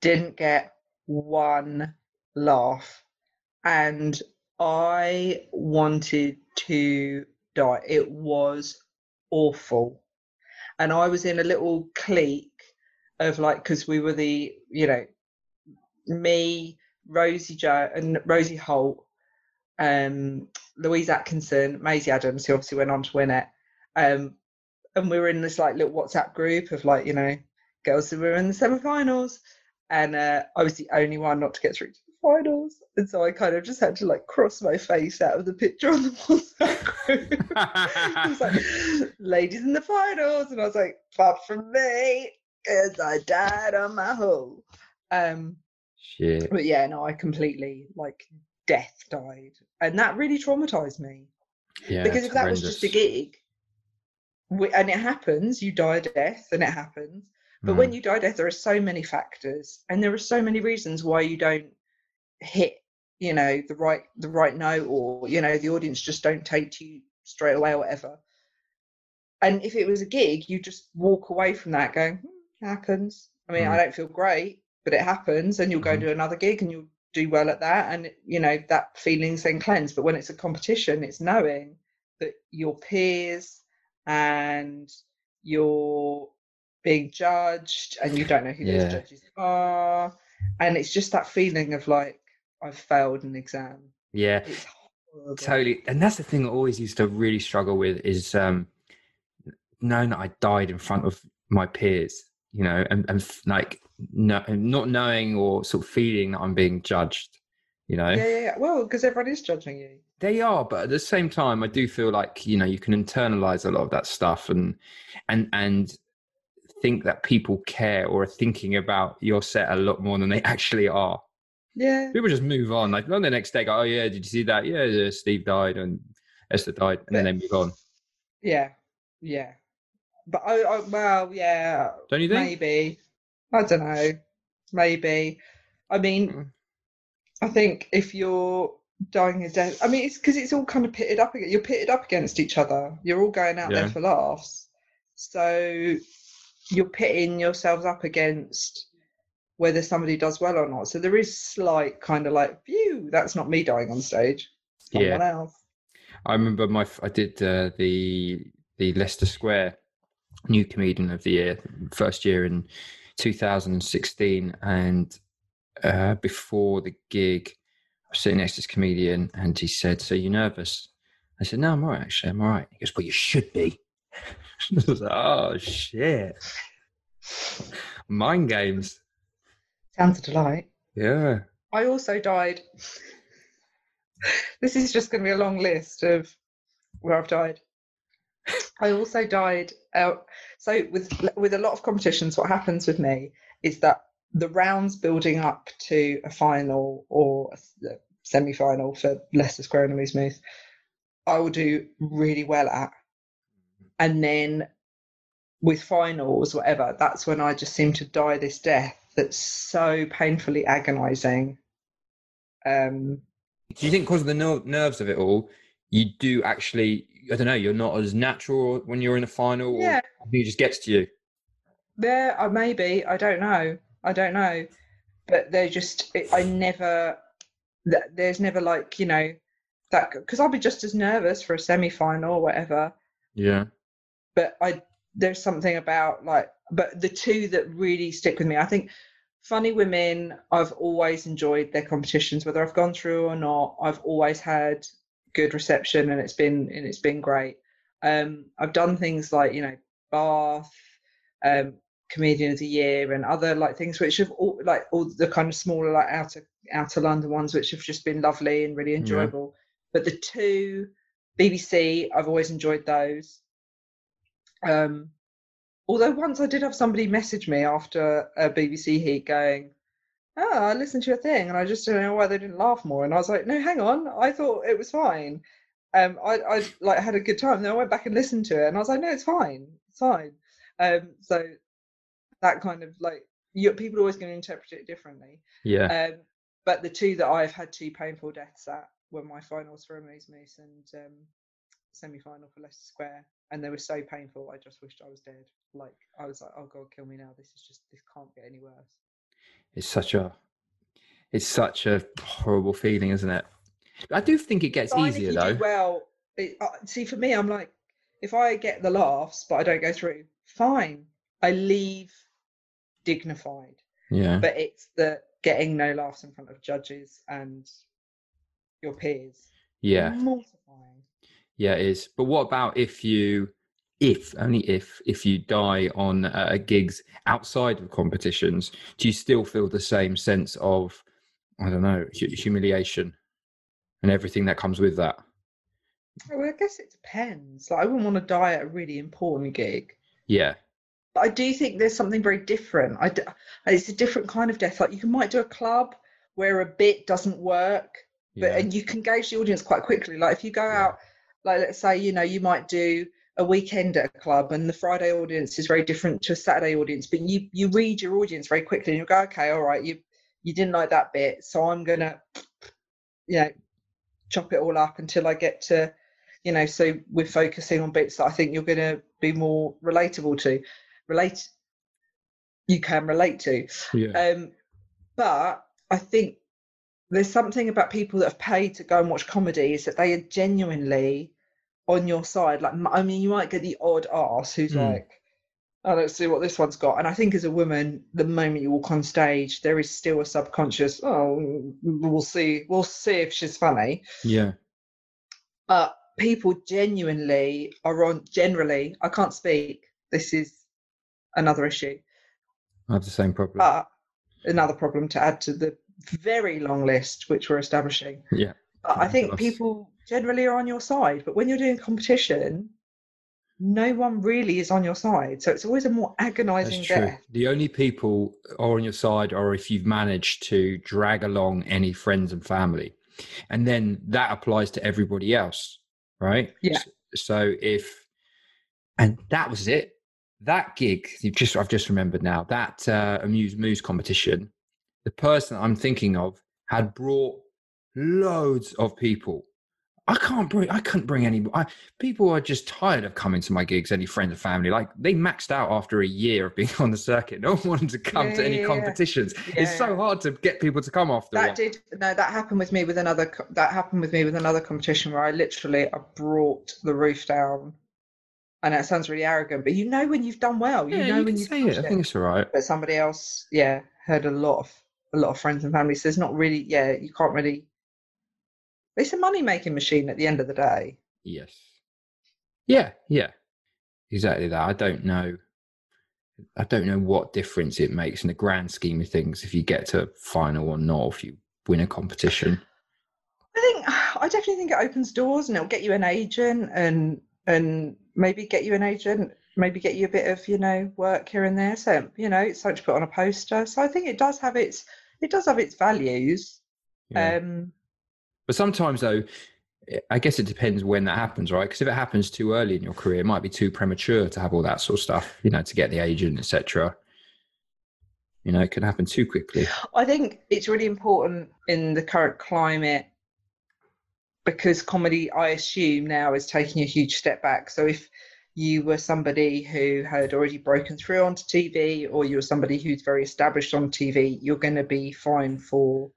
Didn't get one laugh, and I wanted to die. It was awful. And I was in a little clique of like, because we were the, you know, me, Rosie Joe, and Rosie Holt, um, Louise Atkinson, Maisie Adams, who obviously went on to win it. Um, and we were in this like little WhatsApp group of like, you know, girls who were in the semi-finals. And uh, I was the only one not to get through to the finals. And so I kind of just had to like cross my face out of the picture on the WhatsApp group. it was like, ladies in the finals. And I was like, far from me, because I died on my hole. Um, Shit. but yeah, no, I completely like death died. And that really traumatized me. Yeah. because if that was just a gig, we, and it happens, you die a death and it happens. But when Mm. you die death, there are so many factors and there are so many reasons why you don't hit, you know, the right the right note or, you know, the audience just don't take to you straight away or whatever. And if it was a gig, you just walk away from that going, hmm, happens. I mean, Mm. I don't feel great, but it happens, and you'll go Mhm. do another gig and you'll do well at that, and you know that feeling's then cleansed. But when it's a competition, it's knowing that your peers and you're being judged, and you don't know who Yeah. those judges are, and it's just that feeling of like I've failed an exam. Yeah, It's totally. And that's the thing I always used to really struggle with is um, knowing that I died in front of my peers, you know, and, and like no, not knowing or sort of feeling that I'm being judged, you know. Yeah, yeah, yeah. Well, because everyone is judging you. They are, but at the same time, I do feel like you know you can internalize a lot of that stuff and and and think that people care or are thinking about your set a lot more than they actually are. Yeah. People just move on. Like on the next day, go, "Oh yeah, did you see that? Yeah, yeah Steve died and Esther died," and then they move on. Yeah, yeah. But I, I well, yeah, Don't you think? maybe. I don't know. Maybe. I mean, Mm. I think if you're dying a death, I mean, it's because it's all kind of pitted up. You're pitted up against each other. You're all going out Yeah. there for laughs. So you're pitting yourselves up against whether somebody does well or not. So there is slight kind of like, phew, that's not me dying on stage. Yeah. Else. I remember my I did uh, the the Leicester Square New Comedian of the Year first year in 2016, and uh, before the gig, I was sitting next to this comedian, and he said, "So you're nervous?" I said, "No, I'm all right. Actually, I'm all right." He goes, "Well, you should be." I was like, "Oh shit!" Mind games. Sounds a delight. Yeah. I also died. this is just going to be a long list of where I've died. I also died out. So with with a lot of competitions, what happens with me is that the rounds building up to a final or a semi final for Leicester Square and Amused Moose, I will do really well at, and then with finals, whatever, that's when I just seem to die this death that's so painfully agonizing. Um, Do you think because of the ner- nerves of it all, you do actually? I don't know. You're not as natural when you're in a final. yeah, Or it just gets to you. there, uh, maybe I don't know. I don't know, but they're just. It, I never. There's never like you know that because I'll be just as nervous for a semi final or whatever. Yeah. But I there's something about like but the two that really stick with me I think funny women I've always enjoyed their competitions whether I've gone through or not. I've always had good reception and it's been and it's been great. Um I've done things like you know Bath um comedian of the year and other like things which have all like all the kind of smaller like outer outer London ones which have just been lovely and really enjoyable. But the two BBC I've always enjoyed those um, although once I did have somebody message me after a BBC heat going, "Oh, I listened to your thing, and I just don't know why they didn't laugh more." And I was like, "No, hang on, I thought it was fine. Um, I, I like had a good time." Then I went back and listened to it, and I was like, "No, it's fine, it's fine." Um, so that kind of like you, people are always going to interpret it differently. Yeah. Um, but the two that I've had two painful deaths at were my finals for Amused Moose and um, semi final for Leicester Square. And they were so painful, I just wished I was dead. Like, I was like, oh God, kill me now. This is just, this can't get any worse. It's such a. It's such a horrible feeling, isn't it? I do think it gets Fine easier though. well, it, uh, see, for me, I'm like, if I get the laughs, but I don't go through, fine. I leave dignified. Yeah. But it's the getting no laughs in front of judges and your peers. yeah. Mortifying. Yeah, it is. But what about if you, if only if, if you die on uh, gigs outside of competitions, do you still feel the same sense of, I don't know, humiliation and everything that comes with that? Well, I guess it depends. Like, I wouldn't want to die at a really important gig. Yeah. But I do think there's something very different. I d- it's a different kind of death. Like you can might do a club where a bit doesn't work, but Yeah. and you can gauge the audience quite quickly. Like if you go out, like let's say you know you might do a weekend at a club, and the Friday audience is very different to a Saturday audience, but you you read your audience very quickly, and you go, okay, all right, you you didn't like that bit, so I'm gonna, you know, chop it all up until I get to, you know, so we're focusing on bits that I think you're gonna be more relatable to relate you can relate to. Yeah. Um, but I think there's something about people that have paid to go and watch comedy is that they are genuinely on your side. Like, I mean, you might get the odd ass who's Mm. like, "Oh, let's see what this one's got." And I think as a woman, the moment you walk on stage, there is still a subconscious, "Oh, we'll see, we'll see if she's funny." yeah. But people genuinely are on. Generally, I can't speak. This is another issue. I have the same problem. But another problem to add to the very long list which we're establishing. yeah. But I think people generally are on your side. But when you're doing competition, no one really is on your side. So it's always a more agonizing That's true. death. The only people are on your side are if you've managed to drag along any friends and family. And then that applies to everybody else, right? Yeah. S- So if, and that was it. That gig, you just I've just remembered now, that uh, Amused Moose competition, the person I'm thinking of had brought loads of people. I can't bring. I couldn't bring any. I, people are just tired of coming to my gigs. Any friends or family, like they maxed out after a year of being on the circuit. No one wanted to come Yeah, to any yeah, yeah. competitions. It's so hard to get people to come after. That one. did no. That happened with me with another. That happened with me with another competition where I literally I brought the roof down, and that sounds really arrogant, but you know when you've done well. You yeah, know you when you've say it. I think it's all right. but somebody else, yeah, heard a lot of a lot of friends and family. So it's not really, yeah, you can't really. It's a money making machine at the end of the day. Yes. Yeah. Yeah. Exactly that. I don't know. I don't know what difference it makes in the grand scheme of things if you get to final or not. If you win a competition. I think I definitely think it opens doors and it'll get you an agent and and maybe get you an agent, maybe get you a bit of you know work here and there. So you know, it's something to put on a poster. So I think it does have its it does have its values. Yeah. Um, But sometimes, though, I guess it depends when that happens, right? Because if it happens too early in your career, it might be too premature to have all that sort of stuff, you know, to get the agent, etc. You know, it can happen too quickly. I think it's really important in the current climate because comedy, I assume, now is taking a huge step back. So if you were somebody who had already broken through onto TV or you were somebody who's very established on TV, you're going to be fine for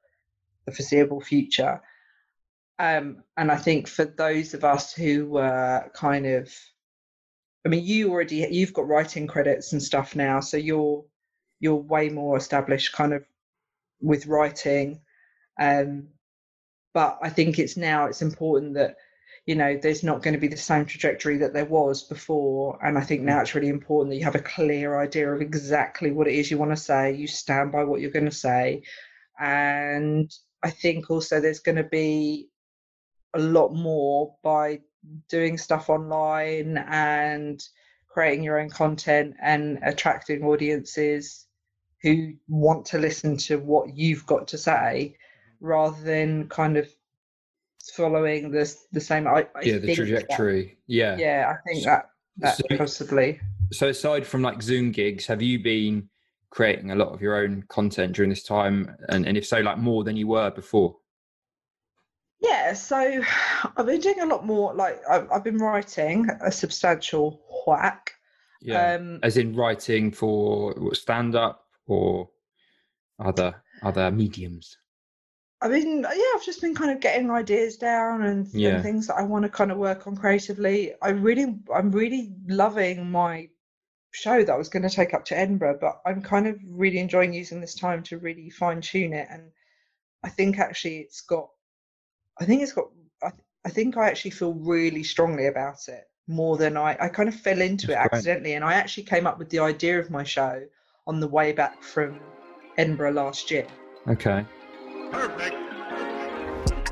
the foreseeable future. Um, and I think for those of us who were kind of, I mean, you already you've got writing credits and stuff now, so you're you're way more established, kind of with writing. Um, but I think it's now it's important that you know there's not going to be the same trajectory that there was before, and I think now it's really important that you have a clear idea of exactly what it is you want to say. You stand by what you're going to say, and I think also there's going to be a lot more by doing stuff online and creating your own content and attracting audiences who want to listen to what you've got to say rather than kind of following the the same I, I yeah, the think that- trajectory. Yeah. yeah i think that that So- possibly So, aside from like Zoom gigs, have you been creating a lot of your own content during this time? And, and if so, like more than you were before? Yeah so i've been doing a lot more like i've, I've been writing a substantial whack Yeah. um As in writing for stand up or other other mediums? I mean, yeah, I've just been kind of getting ideas down and, and things that I want to kind of work on creatively. I really, I'm really loving my show that I was going to take up to Edinburgh, but I'm kind of really enjoying using this time to really fine tune it. And I think actually it's got, I think it's got, I, I think I actually feel really strongly about it more than I, I kind of fell into That's it great. accidentally. And I actually came up with the idea of my show on the way back from Edinburgh last year. Okay.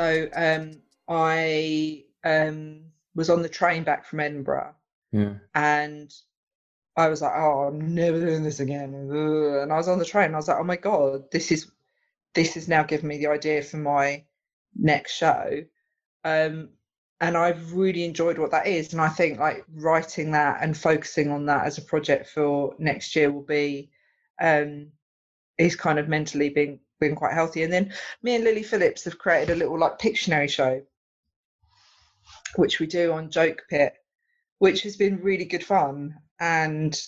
So um, I um, was on the train back from Edinburgh, Yeah. and I was like, oh, I'm never doing this again. And I was on the train. I was like, oh my god, this is this is now giving me the idea for my next show. Um, and I've really enjoyed what that is. And I think like writing that and focusing on that as a project for next year will be um, is kind of mentally being being quite healthy. And then me and Lily Phillips have created a little like Pictionary show, which we do on Joke Pit, which has been really good fun and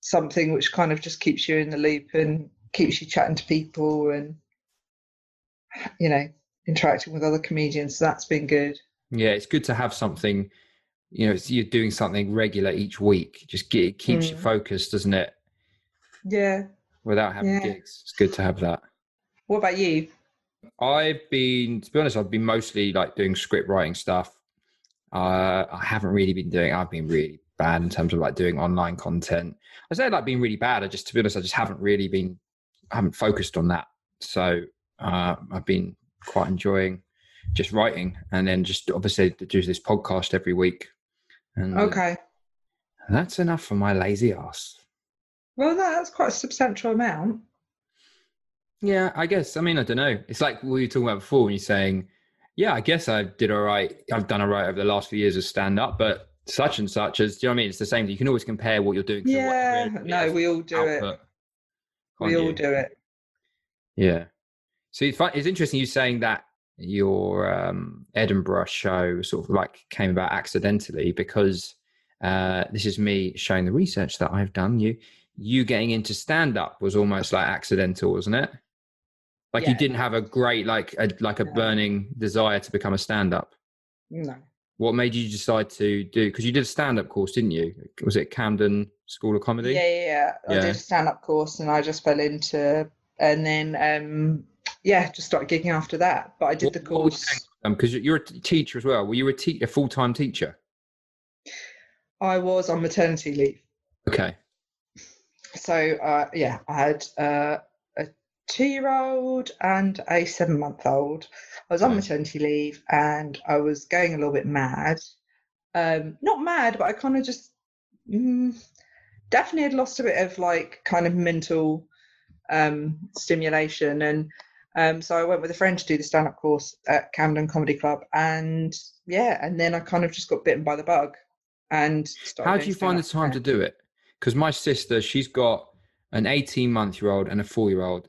something which kind of just keeps you in the loop and keeps you chatting to people and you know interacting with other comedians. So that's been good. Yeah, it's good to have something. You know, you're doing something regular each week. Just get, it keeps mm. you focused, doesn't it? Yeah. Without having yeah. gigs, it's good to have that. What about you? I've been, to be honest, I've been mostly like doing script writing stuff. Uh, I haven't really been doing. I've been really bad in terms of like doing online content. I say like being really bad. I just, to be honest, I just haven't really been, I haven't focused on that. So uh, I've been quite enjoying just writing, and then just obviously do this podcast every week. And, okay, that's enough for my lazy ass. Well, that's quite a substantial amount. Yeah, I guess. I mean, I don't know. It's like what you were talking about before when you're saying, yeah, I guess I did all right. I've done all right over the last few years of stand up, but such and such as, do you know what I mean? It's the same thing. You can always compare what you're doing. yeah, no, we all do output, it. We all do it. Yeah. So it's, fun, it's interesting you saying that your um, Edinburgh show sort of like came about accidentally because uh, this is me showing the research that I've done. You you getting into stand up was almost like accidental, wasn't it? Like yeah. you didn't have a great like a like a no. burning desire to become a stand up. No. What made you decide to do? Because you did a stand up course, didn't you? Was it Camden School of Comedy? Yeah, yeah, yeah. I did a stand up course, and I just fell into, and then um yeah, just started gigging after that. But I did what, the course because um, you're a teacher as well. Were you a, te- a full time teacher? I was on maternity leave. Okay. So uh, yeah, I had uh, a two-year-old and a seven-month-old. I was on maternity leave and I was going a little bit mad. Um, not mad, but I kind of just mm, definitely had lost a bit of like kind of mental um, stimulation and um, so I went with a friend to do the stand up course at Camden Comedy Club. And yeah, and then I kind of just got bitten by the bug. And how do you find the time to do it? Because my sister, she's got an 18 month year old and a four year old.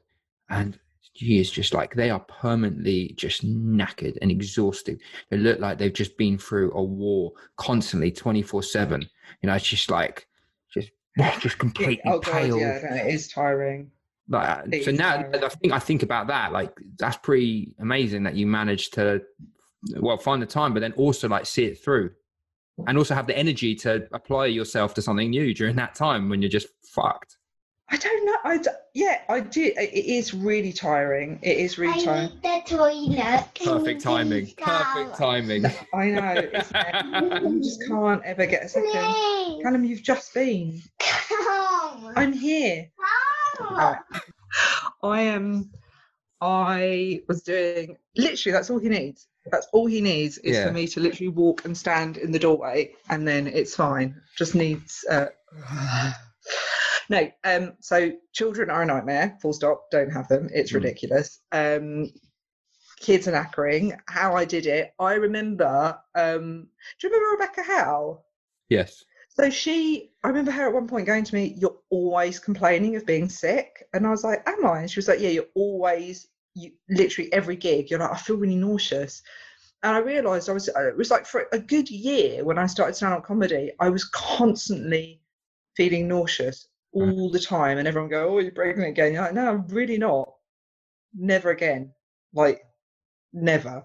And she is just like they are permanently just knackered and exhausted. They look like they've just been through a war constantly, 24 7. You know, it's just like, just, just completely oh, God, pale. Yeah, it is tiring. Like, uh, so now I think I think about that. Like that's pretty amazing that you managed to well find the time, but then also like see it through, and also have the energy to apply yourself to something new during that time when you're just fucked. I don't know. I d- yeah, I do. It is really tiring. It is really tiring. I the toilet. Perfect timing. Perfect timing. I know. I just can't ever get a second. Please. Callum, you've just been. Come. I'm here. I am. I was doing literally. That's all he needs. That's all he needs is yeah. for me to literally walk and stand in the doorway, and then it's fine. Just needs. Uh, no. Um. So children are a nightmare. Full stop. Don't have them. It's mm. ridiculous. Um. Kids are knackering. How I did it. I remember. Um. Do you remember Rebecca Howe? Yes. So she, I remember her at one point going to me, You're always complaining of being sick. And I was like, Am I? And she was like, Yeah, you're always, you literally every gig, you're like, I feel really nauseous. And I realized I was, uh, it was like for a good year when I started stand up comedy, I was constantly feeling nauseous mm. all the time. And everyone go, Oh, you're breaking again. You're like, No, I'm really not. Never again. Like, never.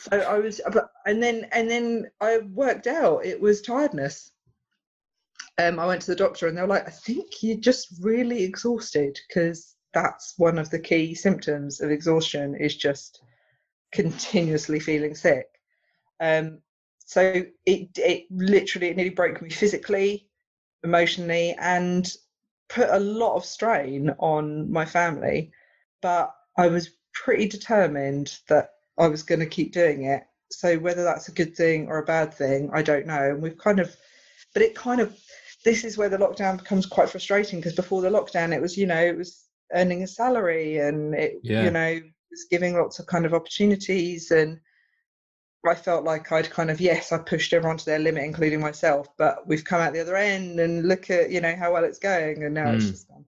So I was, and then, and then I worked out it was tiredness um, I went to the doctor and they were like, I think you're just really exhausted because that's one of the key symptoms of exhaustion is just continuously feeling sick. Um, so it it literally it nearly broke me physically, emotionally, and put a lot of strain on my family. But I was pretty determined that I was going to keep doing it. So whether that's a good thing or a bad thing, I don't know. And we've kind of, but it kind of this is where the lockdown becomes quite frustrating because before the lockdown, it was, you know, it was earning a salary and it, Yeah. you know, was giving lots of kind of opportunities. And I felt like I'd kind of, yes, I pushed everyone to their limit, including myself, but we've come out the other end and look at, you know, how well it's going. And now it's Mm. just gone.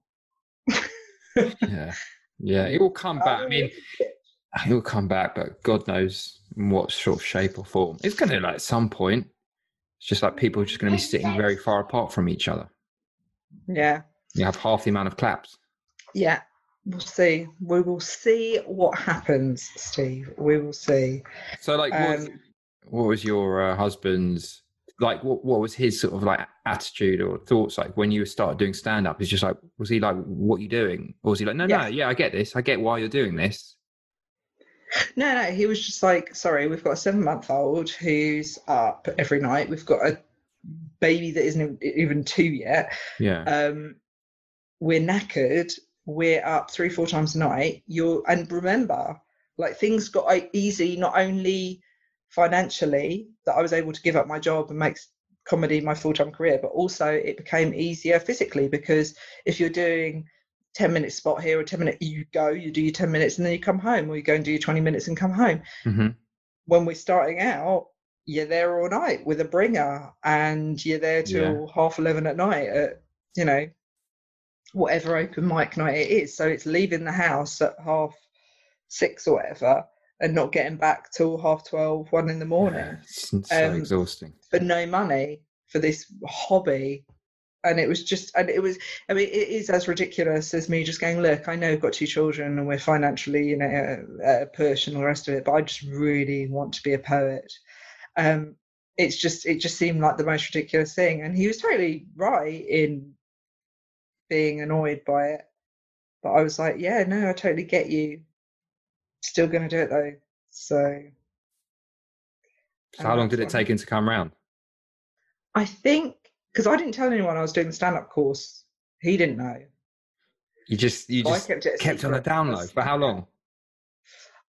Yeah. Yeah. It will come back. I mean, it will come back, but God knows in what sort of shape or form. It's going to, like, at some point, it's just like people are just going to be sitting very far apart from each other. yeah. You have half the amount of claps. Yeah, we'll see. We will see what happens, Steve. We will see. So, like, what, Um, what was your uh, husband's like? What what was his sort of like attitude or thoughts like when you started doing stand up? He's just like, was he like, "What are you doing?" Or was he like, "No, no, Yeah. yeah, I get this. I get why you're doing this." no, no, he was just like, sorry, we've got a seven month old who's up every night. We've got a baby that isn't even- even two yet. Yeah, Um, we're knackered. We're up three, four times a night. You're and remember, like things got easy not only financially that I was able to give up my job and make comedy my full time career, but also it became easier physically because if you're doing 10 minute spot here or 10 minute you go you do your 10 minutes and then you come home or you go and do your 20 minutes and come home hmm when we're starting out you're there all night with a bringer and you're there till half 11 at night at you know whatever open mic night it is. So it's leaving the house at half six or whatever and not getting back till half 12 one in the morning. it's so Um, exhausting. for no money for this hobby. And it was just and it was i mean it is as ridiculous as me just going look i know i've got two children and we're financially you know at a push and all the rest of it but i just really want to be a poet. Um it's just it just seemed like the most ridiculous thing. And he was totally right in being annoyed by it but i was like yeah no i totally get you still gonna do it though so So, how long did it take him to come round? I think because I didn't tell anyone I was doing the stand up course. He didn't know. You just you So I just kept it kept on a secret down low. because- For how long?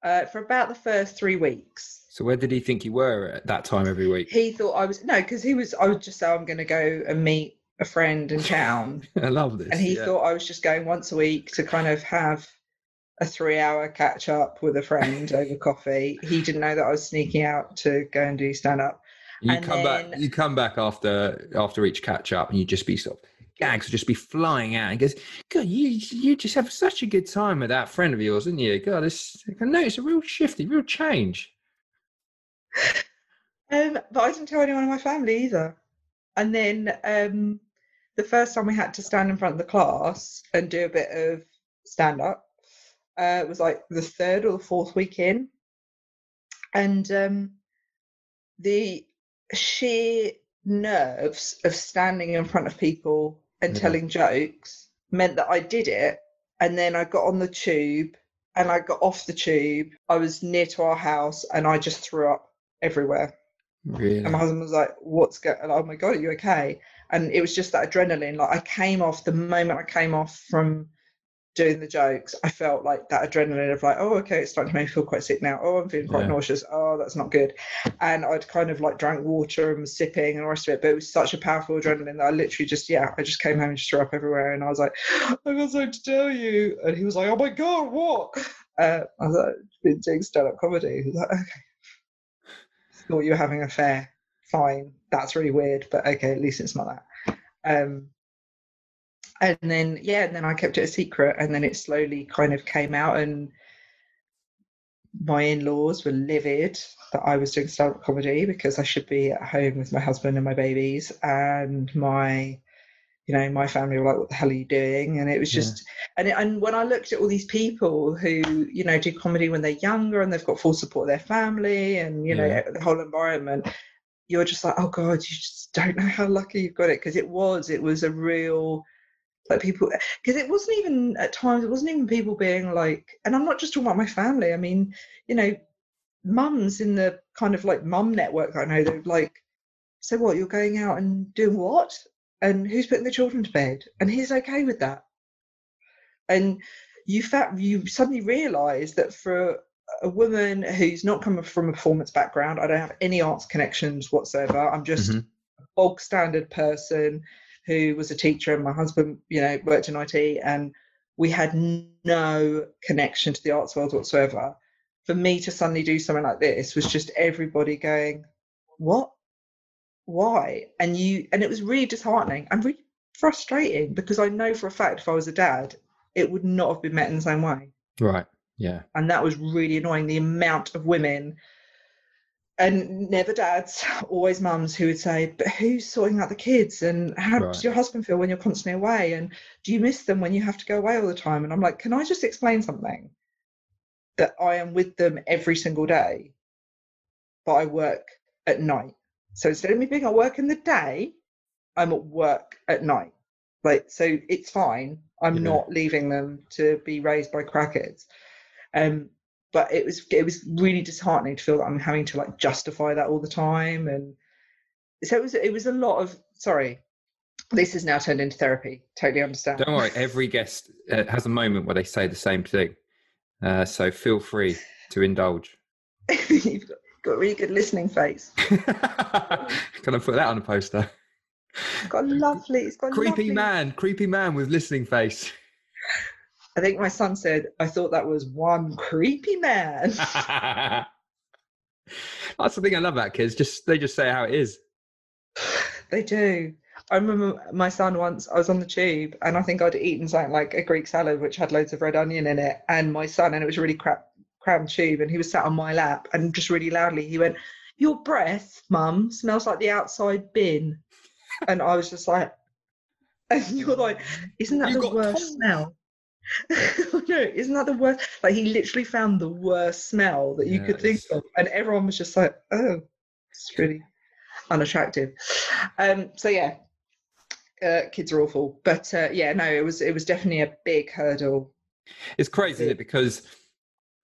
Uh, for about the first three weeks. So, where did he think you were at that time every week? He thought I was no, because he was. I would just say I'm going to go and meet a friend in town, I love this. and he yeah. thought I was just going once a week to kind of have a three-hour catch up with a friend over coffee. He didn't know that I was sneaking out to go and do stand up. you and come back. You come back after after each catch up, and you just be sort of gags will just be flying out. And goes, God, you you just have such a good time with that friend of yours, didn't you? God, this, I can notice a real shifty, real change. Um, but I didn't tell anyone in my family either. And then um, the first time we had to stand in front of the class and do a bit of stand up uh, was like the third or the fourth week in. And um, the sheer nerves of standing in front of people and telling jokes meant that I did it. And then I got on the tube and I got off the tube. I was near to our house and I just threw up everywhere. Really? And my husband was like, "What's going? Oh my god, are you okay?" And it was just that adrenaline. Like I came off the moment I came off from doing the jokes, I felt like that adrenaline of like, "Oh, okay, it's starting to make me feel quite sick now. Oh, I'm feeling quite Yeah. nauseous. Oh, that's not good." And I'd kind of like drank water and was sipping and the rest of it. But it was such a powerful adrenaline that I literally just, yeah, I just came home and just threw up everywhere. And I was like, "I got something to tell you." And he was like, "Oh my god, what?" Uh, I was like, "I've "Been doing stand-up comedy." He was like, "Okay." thought you were having an affair. Fine, that's really weird, but okay, at least it's not that. Um, and then yeah, and then I kept it a secret, and then it slowly kind of came out, and my in-laws were livid that I was doing stand-up comedy because I should be at home with my husband and my babies, and my you know my family were like what the hell are you doing and it was Yeah. just and it, and when i looked at all these people who you know do comedy when they're younger and they've got full support of their family and you know the whole environment you're just like oh god you just don't know how lucky you've got it. Because it was it was a real like people because it wasn't even at times it wasn't even people being like and i'm not just talking about my family i mean you know mums in the kind of like mum network i know they're like so what you're going out and doing what? And who's putting the children to bed? And he's okay with that. And you fa- you suddenly realize that for a woman who's not coming from a performance background i don't have any arts connections whatsoever i'm just Mhm. a bog standard person who was a teacher, and my husband, you know, worked in IT, and we had no connection to the arts world whatsoever. For me to suddenly do something like this was just everybody going, "What? Why?" And you, and it was really disheartening and really frustrating because I know for a fact if I was a dad, it would not have been met in the same way. Right. Yeah. And that was really annoying. The amount of women and never dads, always mums who would say, But who's sorting out the kids? And how Right. does your husband feel when you're constantly away? And do you miss them when you have to go away all the time? And I'm like, Can I just explain something? That I am with them every single day, but I work at night. So instead of me being at work in the day, I'm at work at night. Like, so it's fine. I'm Yeah. not leaving them to be raised by crackheads. Um, but it was it was really disheartening to feel that I'm having to like justify that all the time, and so it was it was a lot of sorry. This has now turned into therapy. Totally understand. Don't worry. Every guest uh, has a moment where they say the same thing. Uh, so feel free to indulge. You've got, got a really good listening face. Can I put that on a poster? It's got a lovely. It's got Creepy lovely- man, creepy man with listening face. I think my son said I thought that was one creepy man. That's the thing I love about kids. Just they just say how it is. They do. I remember my son once, I was on the tube and I think I'd eaten something like a Greek salad which had loads of red onion in it. And my son, and it was a really crap, crammed tube, and he was sat on my lap and just really loudly he went, Your breath, mum, smells like the outside bin. And I was just like, And you're like, Isn't that You the worst told." smell? no, isn't that the worst? Like he literally found the worst smell that you could think Yes. of, and everyone was just like, "Oh, it's really unattractive." Um, so yeah, uh, kids are awful, but uh, yeah, no, it was it was definitely a big hurdle. It's crazy, isn't it? Because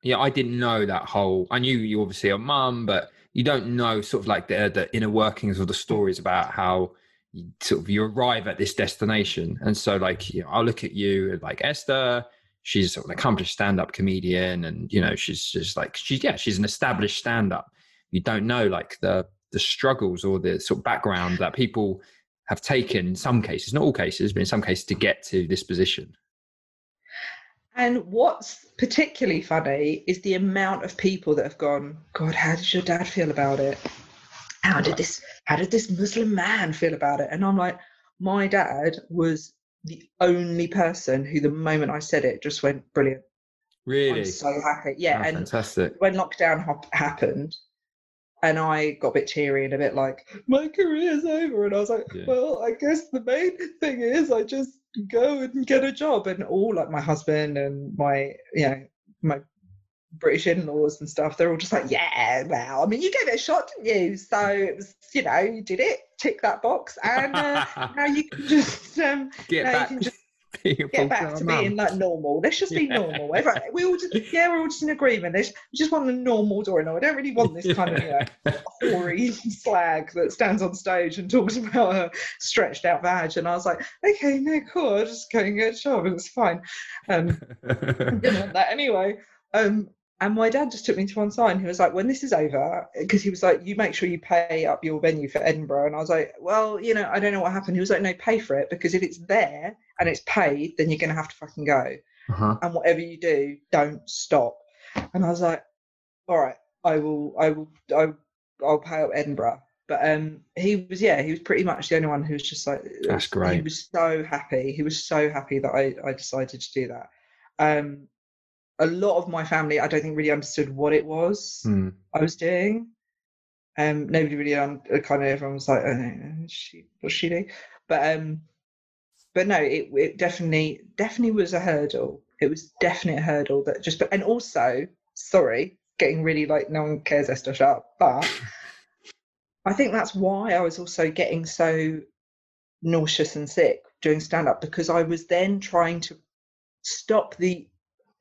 yeah, I didn't know that whole. I knew you obviously are mum, but you don't know sort of like the the inner workings of the stories about how you, sort of you arrive at this destination. And so, like, you know, I'll look at you like Esther. She's sort of an accomplished stand-up comedian, and you know, she's just like she's yeah, she's an established stand-up. You don't know like the the struggles or the sort of background that people have taken in some cases, not all cases, but in some cases to get to this position. And what's particularly funny is the amount of people that have gone, God, how did your dad feel about it? How did this how did this Muslim man feel about it? And I'm like, my dad was the only person who the moment I said it just went, Brilliant. Really, I'm so happy. Yeah. Oh, and fantastic. when lockdown hop- happened and I got a bit teary and a bit like, my career's over. And I was like, Yeah. well, I guess the main thing is I just go and get a job. And all like my husband and my, you know, my British in-laws and stuff, they're all just like, yeah, well, I mean, you gave it a shot, didn't you? So it was, you know, you did it, tick that box. And uh, now you can just, um, Get now you back, can just get back to being like normal. Let's just be Yeah. normal. Everyone, we all just yeah, we're all just in agreement. Let's, we just want a normal Dora. No, I don't really want this kind of you know, hoary slag that stands on stage and talks about a stretched out badge. And I was like, okay, no, cool. I'll just go and get a job. It was fine. Um, didn't want that anyway. Um, and my dad just took me to one side and he was like, when this is over, because he was like, you make sure you pay up your venue for Edinburgh. And I was like, well, you know, I don't know what happened. He was like, no, pay for it because if it's there and it's paid, then you're going to have to fucking go. uh-huh. And whatever you do, don't stop. And I was like, all right, I will, I will, I, I'll pay up Edinburgh. But um, he was, yeah, he was pretty much the only one who was just like, That's great. He was so happy. He was so happy that I, I decided to do that. Um, a lot of my family, I don't think really understood what it was Hmm. I was doing. Um, nobody really uh, kind of everyone was like, oh, she, what's she doing? But um, but no, it it definitely definitely was a hurdle. It was definitely a hurdle that just. But and also, sorry, getting really like no one cares Esther sharp but I think that's why I was also getting so nauseous and sick doing stand up because I was then trying to stop the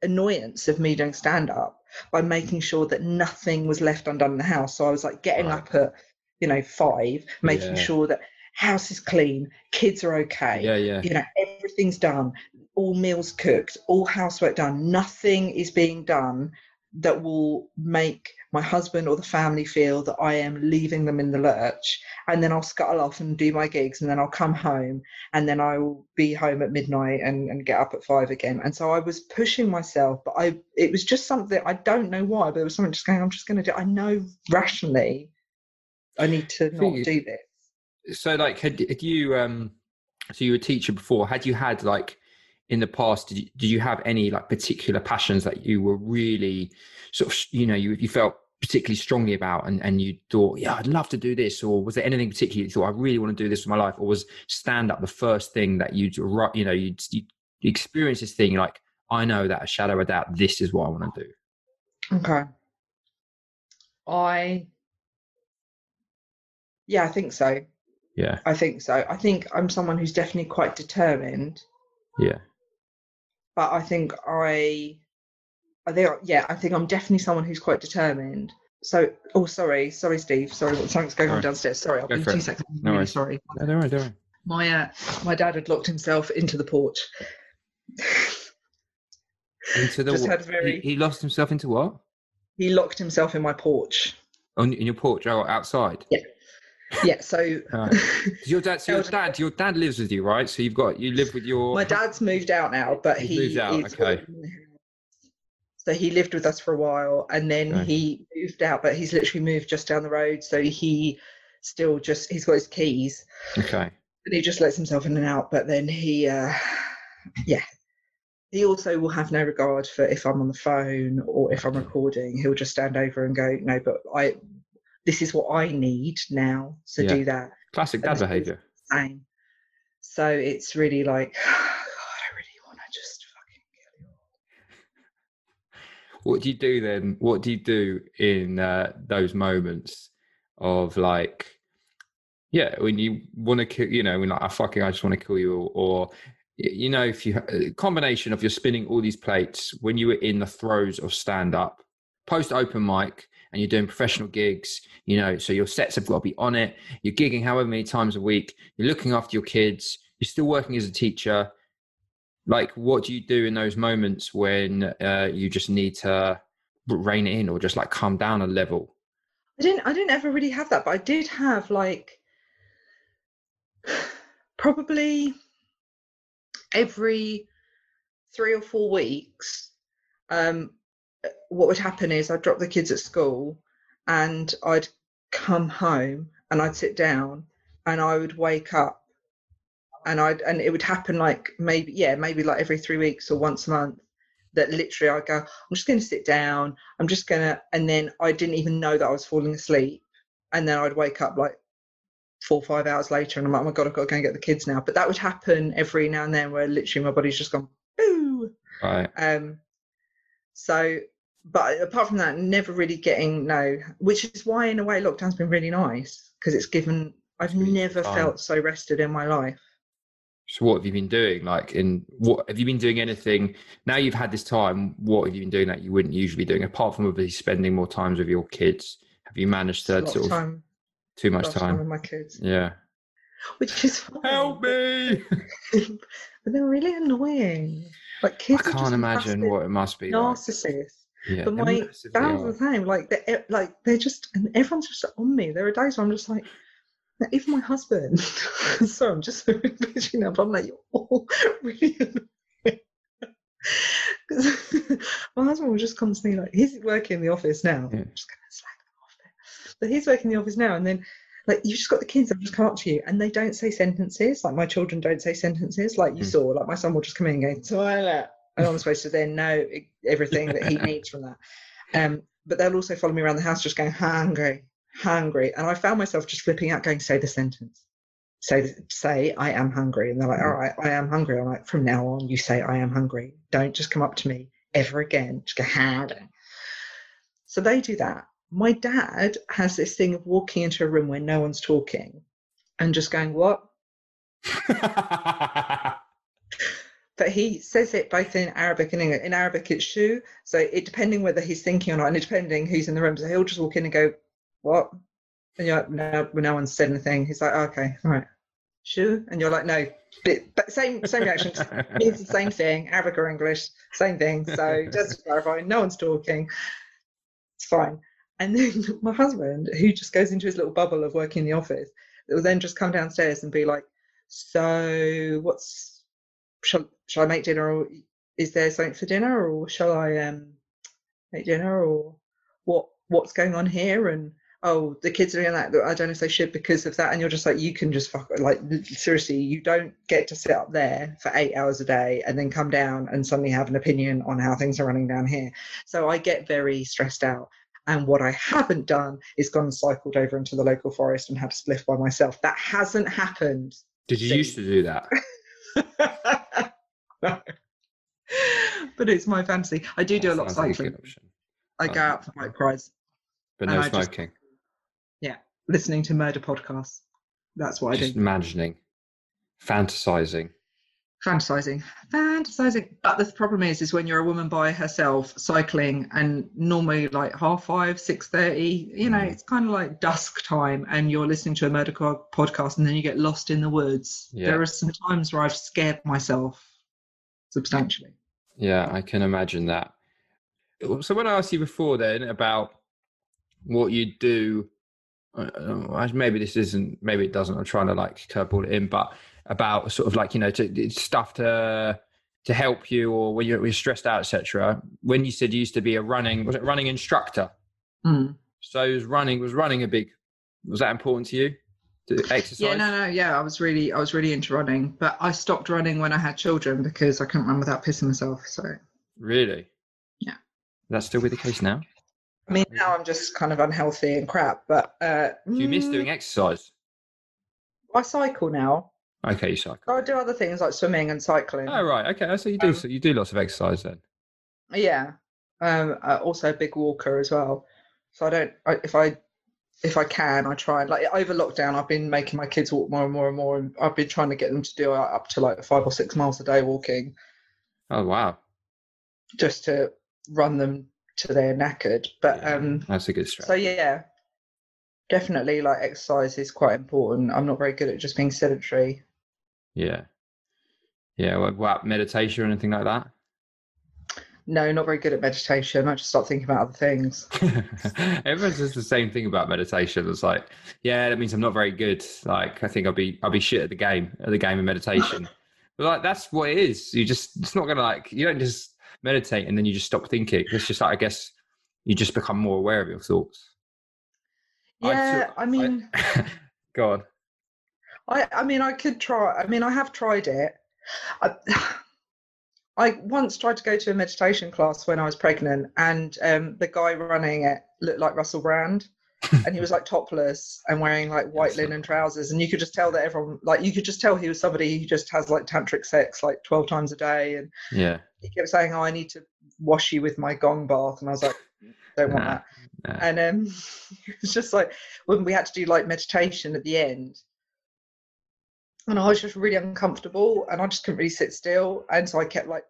annoyance of me doing stand up by making sure that nothing was left undone in the house. So I was like getting Right. up at, you know, five, making Yeah. sure that house is clean, kids are okay, Yeah, yeah. you know, everything's done, all meals cooked, all housework done. Nothing is being done that will make my husband or the family feel that I am leaving them in the lurch. And then I'll scuttle off and do my gigs, and then I'll come home, and then I will be home at midnight and, and get up at five again. And so I was pushing myself, but I it was just something I don't know why, but it was something just going, I'm just going to do. I know rationally, I need to not you- do this. So, like, had, had you, um, so you were a teacher before, had you had, like, in the past, did you, did you have any, like, particular passions that you were really sort of, you know, you, you felt particularly strongly about and, and you thought, yeah, I'd love to do this? Or was there anything particularly you thought, I really want to do this with my life? Or was stand up the first thing that you'd, you know, you'd, you experience this thing, like, I know that a shadow of doubt, this is what I want to do. Okay. I, yeah, I think so. Yeah. I think so. I think I'm someone who's definitely quite determined, Yeah. But I think I, I think, yeah, I think I'm definitely someone who's quite determined. So, oh, sorry, sorry, Steve, sorry, something's going on Sorry. downstairs. Sorry, I'll Go be two it. seconds. No really worries. sorry. No, don't worry, don't worry. My uh, my dad had locked himself into the porch. Into the very- he, he lost himself into what? he locked himself in my porch. On in your porch or outside? Yeah, so Right. Your dad, so your dad, your dad lives with you, right? So you've got you live with your. my dad's moved out now, but he moved out, okay. working in the house. So he lived with us for a while, and then Okay. he moved out. But he's literally moved just down the road, so he still just he's got his keys, Okay. and he just lets himself in and out. But then he, uh, yeah, he also will have no regard for if I'm on the phone or if I'm recording. He'll just stand over and go, "No, but I, this is what I need now, so Yeah. do that." Classic dad behavior. Same. So it's really like, God, I really want to just fucking kill you. What do you do then? What do you do in uh, those moments of like, yeah, when you want to kill, you know, when like, I fucking, I just want to kill you, or, or you know, if you a combination of you're spinning all these plates when you were in the throes of stand up, post open mic, and you're doing professional gigs, you know, so your sets have got to be on it. You're gigging however many times a week. You're looking after your kids. You're still working as a teacher. Like, what do you do in those moments when uh, you just need to rein it in or just like calm down a level? I didn't I didn't ever really have that, but I did have like probably every three or four weeks. Um, what would happen is I'd drop the kids at school and I'd come home and I'd sit down and I would wake up and I'd and it would happen like maybe yeah maybe like every three weeks or once a month that literally I'd go I'm just going to sit down. I'm just going to and then I didn't even know that I was falling asleep. And then I'd wake up like four or five hours later and I'm like oh my god I've got to go and get the kids now. But that would happen every now and then where literally my body's just gone boo. Right. um, so, but apart from that, never really getting no, which is why in a way lockdown's been really nice because it's given. I've never fun. felt so rested in my life. So what have you been doing? Like in what have you been doing anything now you've had this time, what have you been doing that you wouldn't usually be doing apart from obviously spending more times with your kids? Have you managed to sort of time, too much of time with my kids, Yeah. which is fine, Help me. but they're really annoying. Like I kids, are can't imagine what it must be like. narcissists. Yeah, but my dad's the same. Like they, eh, like they're just, and everyone's just on me. There are days where I'm just like, even my husband. so I'm just bitching now, but I'm like, you're all really my husband will just constantly like, he's working in the office now. Yeah. I'm just gonna slag them off there. But he's working in the office now, and then like you've just got the kids that just come up to you and they don't say sentences. Like my children don't say sentences. Like you Mm. saw, like my son will just come in and go toilet, and I'm supposed to then know everything that he needs from that. Um, but they'll also follow me around the house, just going hungry, hungry, and I found myself just flipping out, going, "Say the sentence." Say, say, I am hungry, and they're like, Mm. "All right, I am hungry." I'm like, "From now on, you say I am hungry. Don't just come up to me ever again. Just go hungry." So they do that. My dad has this thing of walking into a room where no one's talking, and just going, "What?" but he says it both in Arabic and English. In Arabic, it's shu. So it depending whether he's thinking or not, and depending who's in the room. So he'll just walk in and go, "What?" And you're like, "No, no one's said anything." He's like, "Okay, all right, shu," and you're like, "No." But, but same same reaction. Means the same thing, Arabic or English, same thing. So just to clarify, no one's talking. It's fine. And then my husband, who just goes into his little bubble of working in the office, will then just come downstairs and be like, "So, what's shall shall I make dinner, or is there something for dinner, or shall I um make dinner, or what what's going on here?" And oh, the kids are doing that. I don't know if they should because of that. And you're just like, you can just fuck. Like seriously, you don't get to sit up there for eight hours a day and then come down and suddenly have an opinion on how things are running down here. So I get very stressed out. And what I haven't done is gone and cycled over into the local forest and had a spliff by myself. That hasn't happened. Did you since. used to do that? no. But it's my fantasy. I do do a lot of like cycling. good option. I go out for bike rides, But no I just- smoking. listening to murder podcasts. That's what I Just do. imagining, fantasizing. Fantasizing fantasizing but the problem is is when you're a woman by herself cycling and normally like half five six thirty you know Mm. it's kind of like dusk time and you're listening to a murder podcast and then you get lost in the woods Yeah. there are some times where i've scared myself substantially Yeah, I can imagine that. So when I asked you before then about what you do, maybe this isn't, maybe it doesn't. I'm trying to like curveball it in, but about sort of like you know to, stuff to to help you or when you're, when you're stressed out, etc. When you said you used to be a running, was it running instructor? Mm. So was running was running a big. Was that important to you? To exercise. yeah no no yeah i was really i was really into running but i stopped running when i had children because i couldn't run without pissing myself so Really? Yeah. That's still be the case now. i mean now i'm just kind of unhealthy and crap but uh Do you miss mm, doing exercise? i cycle now Okay, you cycle. I do other things like swimming and cycling. Oh right, okay. So you do Um, so you do lots of exercise then. Yeah. Um, uh, also a big walker as well. So I don't. I, if I if I can, I try and like over lockdown. I've been making my kids walk more and more and more, and I've been trying to get them to do uh, up to like five or six miles a day walking, Oh wow, just to run them to their knackered. But Yeah, um, that's a good so yeah, definitely like exercise is quite important. I'm not very good at just being sedentary. Yeah, yeah. What about meditation or anything like that? No, not very good at meditation. I just start thinking about other things. Everyone says the same thing about meditation. It's like, yeah, that means I'm not very good. Like, I think I'll be I'll be shit at the game at the game of meditation. but like, that's what it is. You just it's not gonna like you don't just meditate and then you just stop thinking. It's just like I guess you just become more aware of your thoughts. I Yeah, took- I mean. go on. I, I mean, I could try. I mean, I have tried it. I, I once tried to go to a meditation class when I was pregnant, and um, the guy running it looked like Russell Brand, and he was like topless and wearing like white linen trousers, and you could just tell that everyone, like, you could just tell he was somebody who just has like tantric sex like twelve times a day, and Yeah. he kept saying, "Oh, I need to wash you with my gong bath," and I was like, "Don't want Nah, that." nah. And um, it was just like when we had to do like meditation at the end, and I was just really uncomfortable, and I just couldn't really sit still, and so I kept like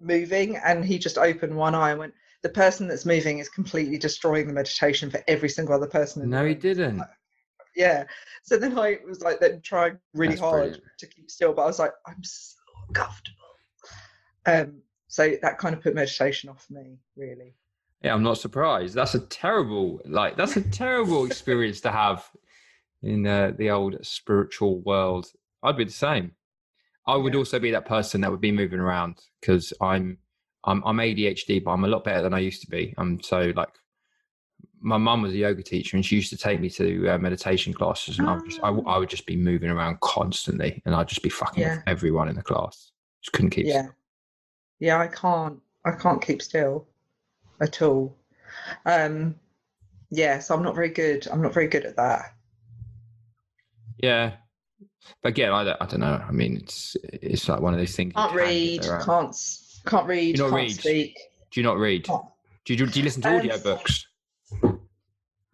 moving, and he just opened one eye and went. The person that's moving is completely destroying the meditation for every single other person. No, he didn't. Yeah. So then I was like, then trying really That's hard brilliant. to keep still, but I was like, I'm so uncomfortable. Um, so that kind of put meditation off me, really. Yeah, I'm not surprised. That's a terrible, like, that's a terrible experience to have in uh, the old spiritual world. I'd be the same. I would Yeah. also be that person that would be moving around because I'm, I'm, I'm ADHD, but I'm a lot better than I used to be. I'm so like, my mum was a yoga teacher and she used to take me to uh, meditation classes, and I would just, I, I would just be moving around constantly, and I'd just be fucking with Yeah. everyone in the class. Just couldn't keep. Yeah. Yeah, I can't I can't keep still at all. Um yeah, so I'm not very good. I'm not very good at that. Yeah. But again, I don't, I don't know. I mean, it's it's like one of those things. you Can't can read, can't can't read, can't read? speak. Do you not read? Can't- Do you do you listen to Um, audiobooks?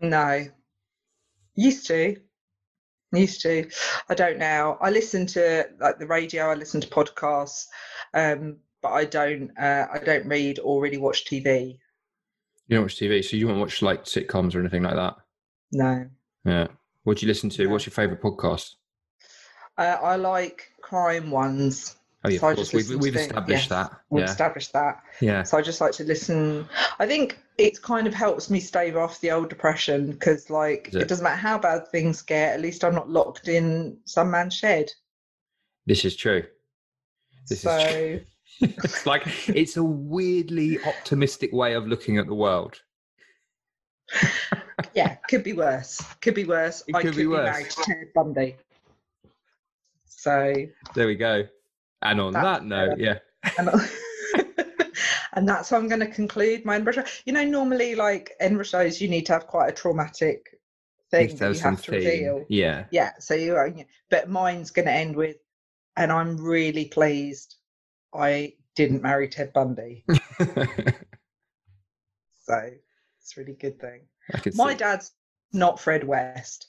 No. Used to. Used to. I don't now. I listen to like the radio, I listen to podcasts, um, but I don't uh, I don't read or really watch TV. You don't watch TV, so you don't watch like sitcoms or anything like that. No. Yeah. What do you listen to? No. What's your favorite podcast? Uh, I like crime ones. Oh, yeah, So of course. We've, we've established that. We've Yeah. established that. Yeah. So I just like to listen. I think it kind of helps me stave off the old depression because, like, it? it doesn't matter how bad things get. At least I'm not locked in some man's shed. This is true. This is true. it's like it's a weirdly optimistic way of looking at the world. yeah, could be worse. Could be worse. It I could could be be, worse. married to Ted Bundy. So There we go. And on that note, yeah. and, and that's how I'm going to conclude my. You know, normally like shows, you need to have quite a traumatic thing that you have to theme. reveal. Yeah. Yeah, so you are, but mine's going to end with, and I'm really pleased I didn't marry Ted Bundy. So it's a really good thing. My see. dad's not Fred West.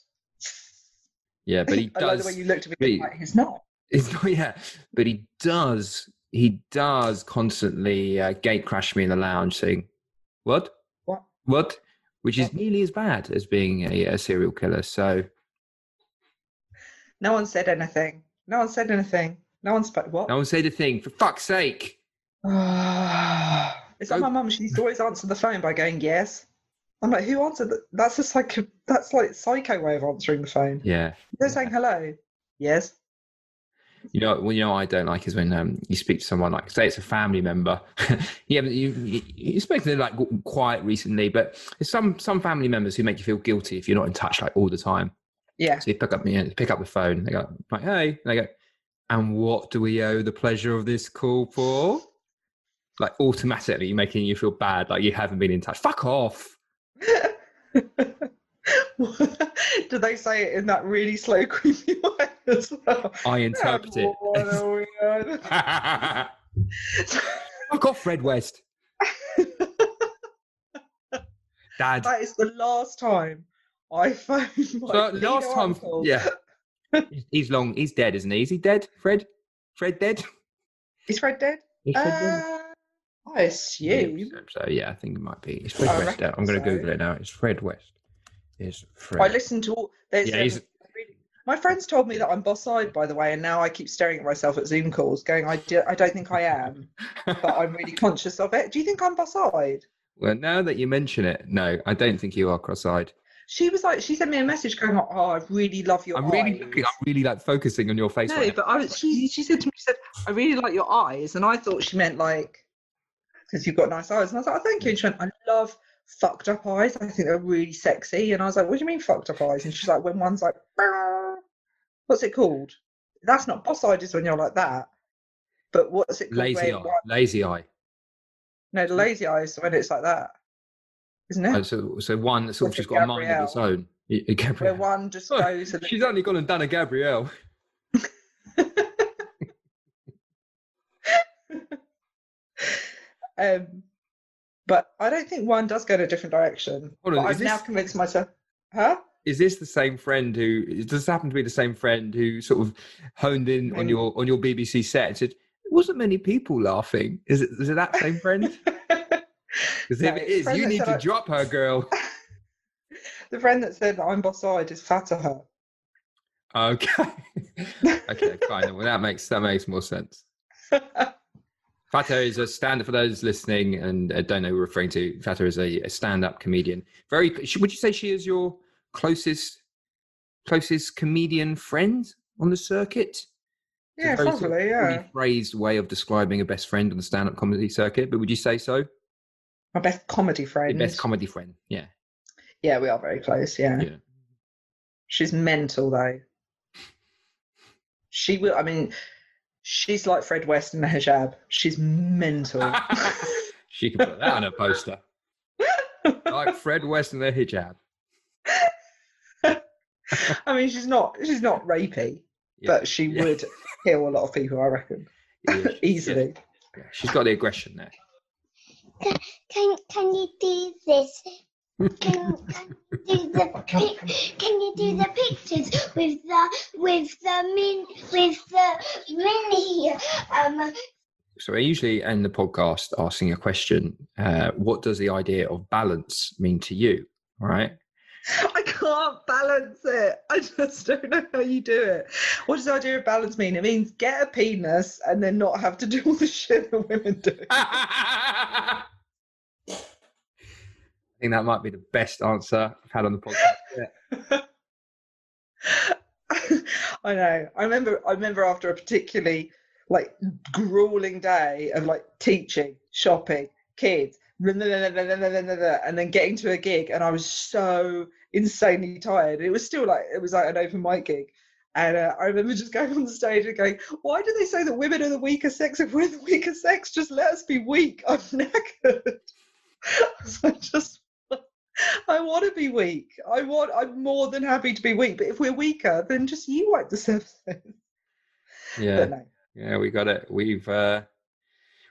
Yeah, but he I like does. the way you looked at me. he- Like, he's not. It's not yeah, but he does. He does constantly uh, gate crash me in the lounge, saying, "What? What? What?" Which is nearly as bad as being a, a serial killer. So No one said anything. No one said anything. No one spoke. What? no one said a thing. For fuck's sake! it's Go- my mum? She used to always answer the phone by going yes. I'm like, who answered that? That's a psycho. That's like psycho way of answering the phone. Yeah, They're saying hello. Yes. you know, well, you know, what I don't like is when um, you speak to someone like, say, it's a family member. yeah, haven't you, you you spoken to them like qu- quiet recently, but there's some some family members who make you feel guilty if you're not in touch like all the time. Yeah. So you pick up, you know, pick up the phone. They go, like, hey. And they go, and what do we owe the pleasure of this call for? Like automatically making you feel bad, like you haven't been in touch. Fuck off. Do they say it in that really slow, creepy way as well? I interpret And what are we on? it. Fuck off, Fred West. Dad. that is the last time I phoned my So last time, uncle. yeah. He's- long. He's dead, isn't he? Is he dead, Fred? Fred dead? Is Fred dead? Is Fred dead? Uh, Uh, I assume. So yeah, I think it might be. It's Fred I West. I'm going to so. Google it now. It's Fred West. Is Fred? I listened to all. There's, Yeah, um, he's- my friends told me that I'm boss-eyed, by the way, and now I keep staring at myself at Zoom calls, going, "I, do, I don't think I am, but I'm really conscious of it." Do you think I'm boss-eyed? well, now that you mention it, no, I don't think you are cross-eyed. She was like, she sent me a message going, "Oh, I really love your I'm eyes." really looking. I'm really like focusing on your face. no, right but I was. She she said to me, she said, "I really like your eyes," and I thought she meant like because you've got nice eyes, and I was like, oh, "Thank you." And she went, "I love." Fucked up eyes. I think they're really sexy. And I was like, What do you mean fucked up eyes? And she's like, When one's like, what's it called? That's not boss eyed, is when you're like that. But what's it called? lazy eye. one- Lazy eye. No, the lazy eyes when it's like that, isn't it? Oh, so, so one that's sort of just got a mind of its own. Y- y- Where Gabrielle. one just goes. She's only gone and done a Gabrielle. Um, but I don't think one does go in a different direction. On, I've now convinced myself. Huh? Is this the same friend who? Does this happen to be the same friend who sort of honed in on your on your BBC set and said, "There wasn't many people laughing"? Is it is it that same friend? Because No, if it's you need to I- drop her, girl. the friend that said that I'm boss-eyed is fatter. her. Okay. okay, fine. Well, that makes that makes more sense. Fato is a stand up for those listening and uh, don't know who we're referring to. Fato is a, a stand-up comedian. Very. Would you say she is your closest closest comedian friend on the circuit? Yeah, very sort of probably. Yeah, Phrased way of describing a best friend on the stand-up comedy circuit, but would you say so? my best comedy Your friend. best comedy friend. Yeah. yeah, we are very close. Yeah. Yeah. she's mental though. She will. I mean, she's like Fred West in the hijab. She's mental. she could put that on a poster. like Fred West and the hijab. I mean, she's not. She's not rapey, Yeah. but she Yeah. would kill a lot of people. I reckon Yeah, she- easily. yeah. She's got the aggression there. Can can you do this? Can, can you do the pic, Can you do the pictures with the with the min with the mini um So I usually end the podcast asking a question. Uh, what does the idea of balance mean to you? All right. I can't balance it. I just don't know how you do it. What does the idea of balance mean? It means get a penis and then not have to do all the shit that women do. I think that might be the best answer I've had on the podcast. Yeah. I know. I remember. I remember after a particularly like grueling day of like teaching, shopping, kids, and then getting to a gig, and I was so insanely tired. It was still like it was like an open mic gig, and uh, I remember just going on the stage and going, "Why do they say that women are the weaker sex? If we're the weaker sex, just let us be weak. I'm knackered." so I just I want to be weak. I want. I'm more than happy to be weak. But if we're weaker, then just you wipe the surface. Yeah, no. yeah, we got it. We've uh,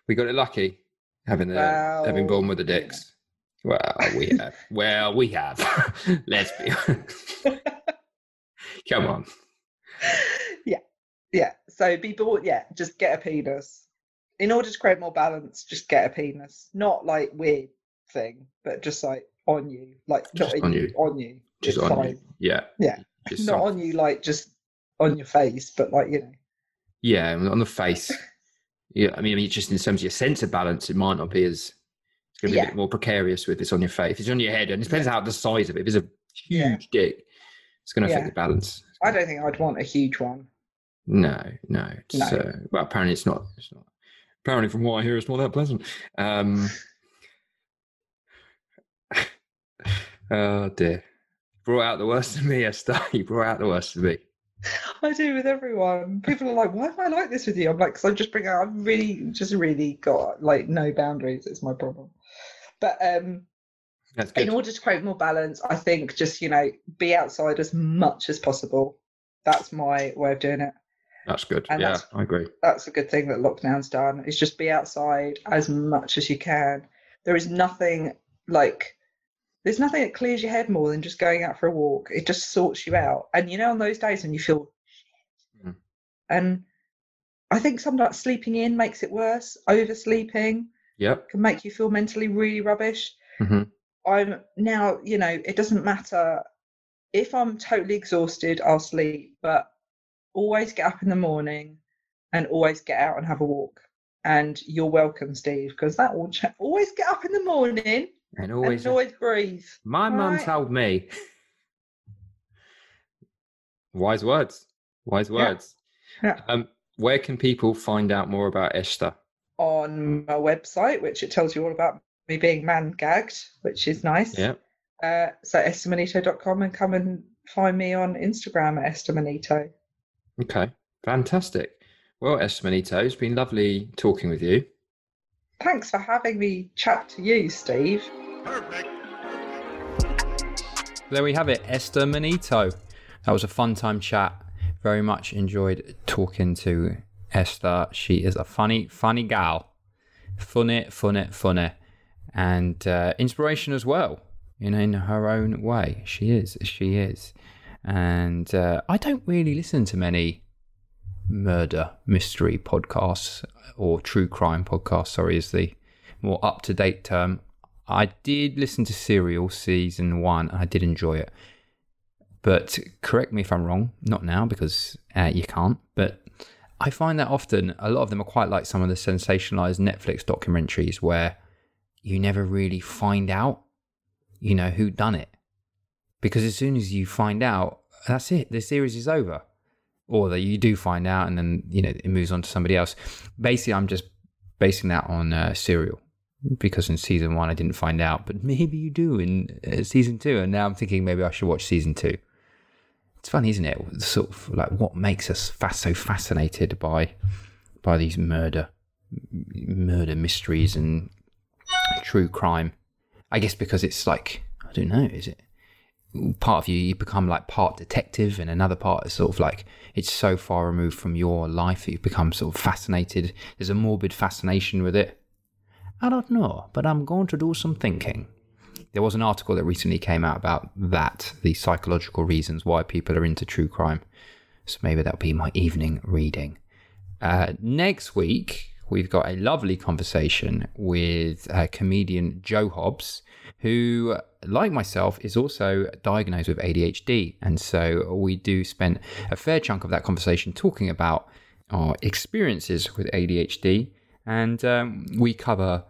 we got it lucky having the Well, having born with the yeah. dicks. Well, we have. well, we have. Let's be. Come on. Yeah. Yeah. So be born. Yeah. Just get a penis. In order to create more balance, just get a penis. Not like weird thing, but just like on you, like Just not on you, on you. Just It's on fine. you. Yeah. Yeah. Just Not on you, like just on your face, but like you know. Yeah, on the face. Yeah, I mean, I mean, just in terms of your sense of balance, it might not be as. It's going to be a bit more precarious with it's on your face. If it's on your head, and it depends how the size of it. If it's a huge Yeah. dick, it's going to affect Yeah. the balance. I don't think I'd want a huge one. No, no. No. Uh, well, apparently it's not. It's not. Apparently, from what I hear, it's not that pleasant. Um, oh dear! Brought out the worst of me, Esther. You brought out the worst of me. I do with everyone. People are like, "Why am I like this with you?" I'm like, "Cause I just bring out. I've really, just really got like no boundaries. It's my problem." But um, That's good. in order to create more balance, I think just you know be outside as much as possible. That's my way of doing it. That's good. and yeah, that's- I agree. That's a good thing that lockdown's done. Is just be outside as much as you can. There is nothing like there's nothing that clears your head more than just going out for a walk. It just sorts you out. And you know, on those days when you feel shit, Mm. and I think sometimes sleeping in makes it worse. Oversleeping Yep. can make you feel mentally really rubbish. hmm I'm now, you know, it doesn't matter if I'm totally exhausted, I'll sleep, but always get up in the morning and always get out and have a walk. And you're welcome, Steve, because that will ch- always get up in the morning And always, always, and always breathe. my mum Right. told me. Wise words. Wise words. Yeah. Um, where can people find out more about Esther? On my website, which it tells you all about me being man gagged, which is nice. Yeah. Uh, so esthermanito.com and come and find me on Instagram at estamanito. Okay. Fantastic. Well, Esther Manito, it's been lovely talking with you. Thanks for having me chat to you, Steve. There we have it, Esther Manito. That was a fun time chat. Very much enjoyed talking to Esther. She is a funny, funny gal. Funny, funny, funny. And uh, inspiration as well, you know, in her own way. She is, she is. And uh, I don't really listen to many murder mystery podcasts or true crime podcasts, sorry, is the more up to date term. I did listen to Serial season one. And I did enjoy it. But correct me if I'm wrong, not now because uh, you can't. But I find that often a lot of them are quite like some of the sensationalized Netflix documentaries where you never really find out, you know, who done it. Because as soon as you find out, that's it. The series is over. Or that you do find out and then, you know, it moves on to somebody else. Basically, I'm just basing that on uh, Serial because in season one I didn't find out, but maybe you do in uh, season two. And now I'm thinking maybe I should watch season two. It's funny, isn't it? Sort of like what makes us fast, so fascinated by by these murder murder mysteries and true crime. I guess because it's like I don't know, is it part of you you become like part detective and another part is sort of like it's so far removed from your life that you become sort of fascinated. There's a morbid fascination with it. I don't know, but I'm going to do some thinking. There was an article that recently came out about that, the psychological reasons why people are into true crime. So maybe that'll be my evening reading. Uh, next week, we've got a lovely conversation with uh, comedian Joe Hobbs, who, like myself, is also diagnosed with ADHD. And so we do spend a fair chunk of that conversation talking about our experiences with ADHD. And um, we cover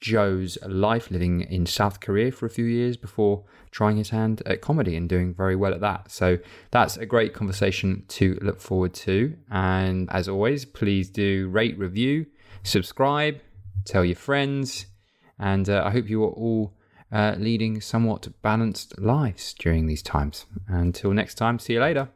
Joe's life living in South Korea for a few years before trying his hand at comedy and doing very well at that. So that's a great conversation to look forward to. And as always, please do rate, review, subscribe, tell your friends. And uh, I hope you are all uh, leading somewhat balanced lives during these times. Until next time, see you later.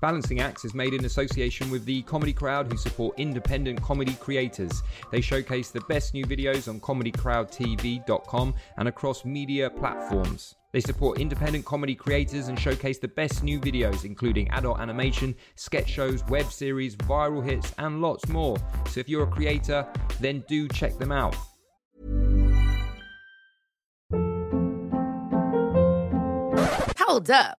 Balancing Acts is made in association with the Comedy Crowd, who support independent comedy creators. They showcase the best new videos on comedycrowdtv.com and across media platforms. They support independent comedy creators and showcase the best new videos, including adult animation, sketch shows, web series, viral hits, and lots more. So if you're a creator, then do check them out. Hold up.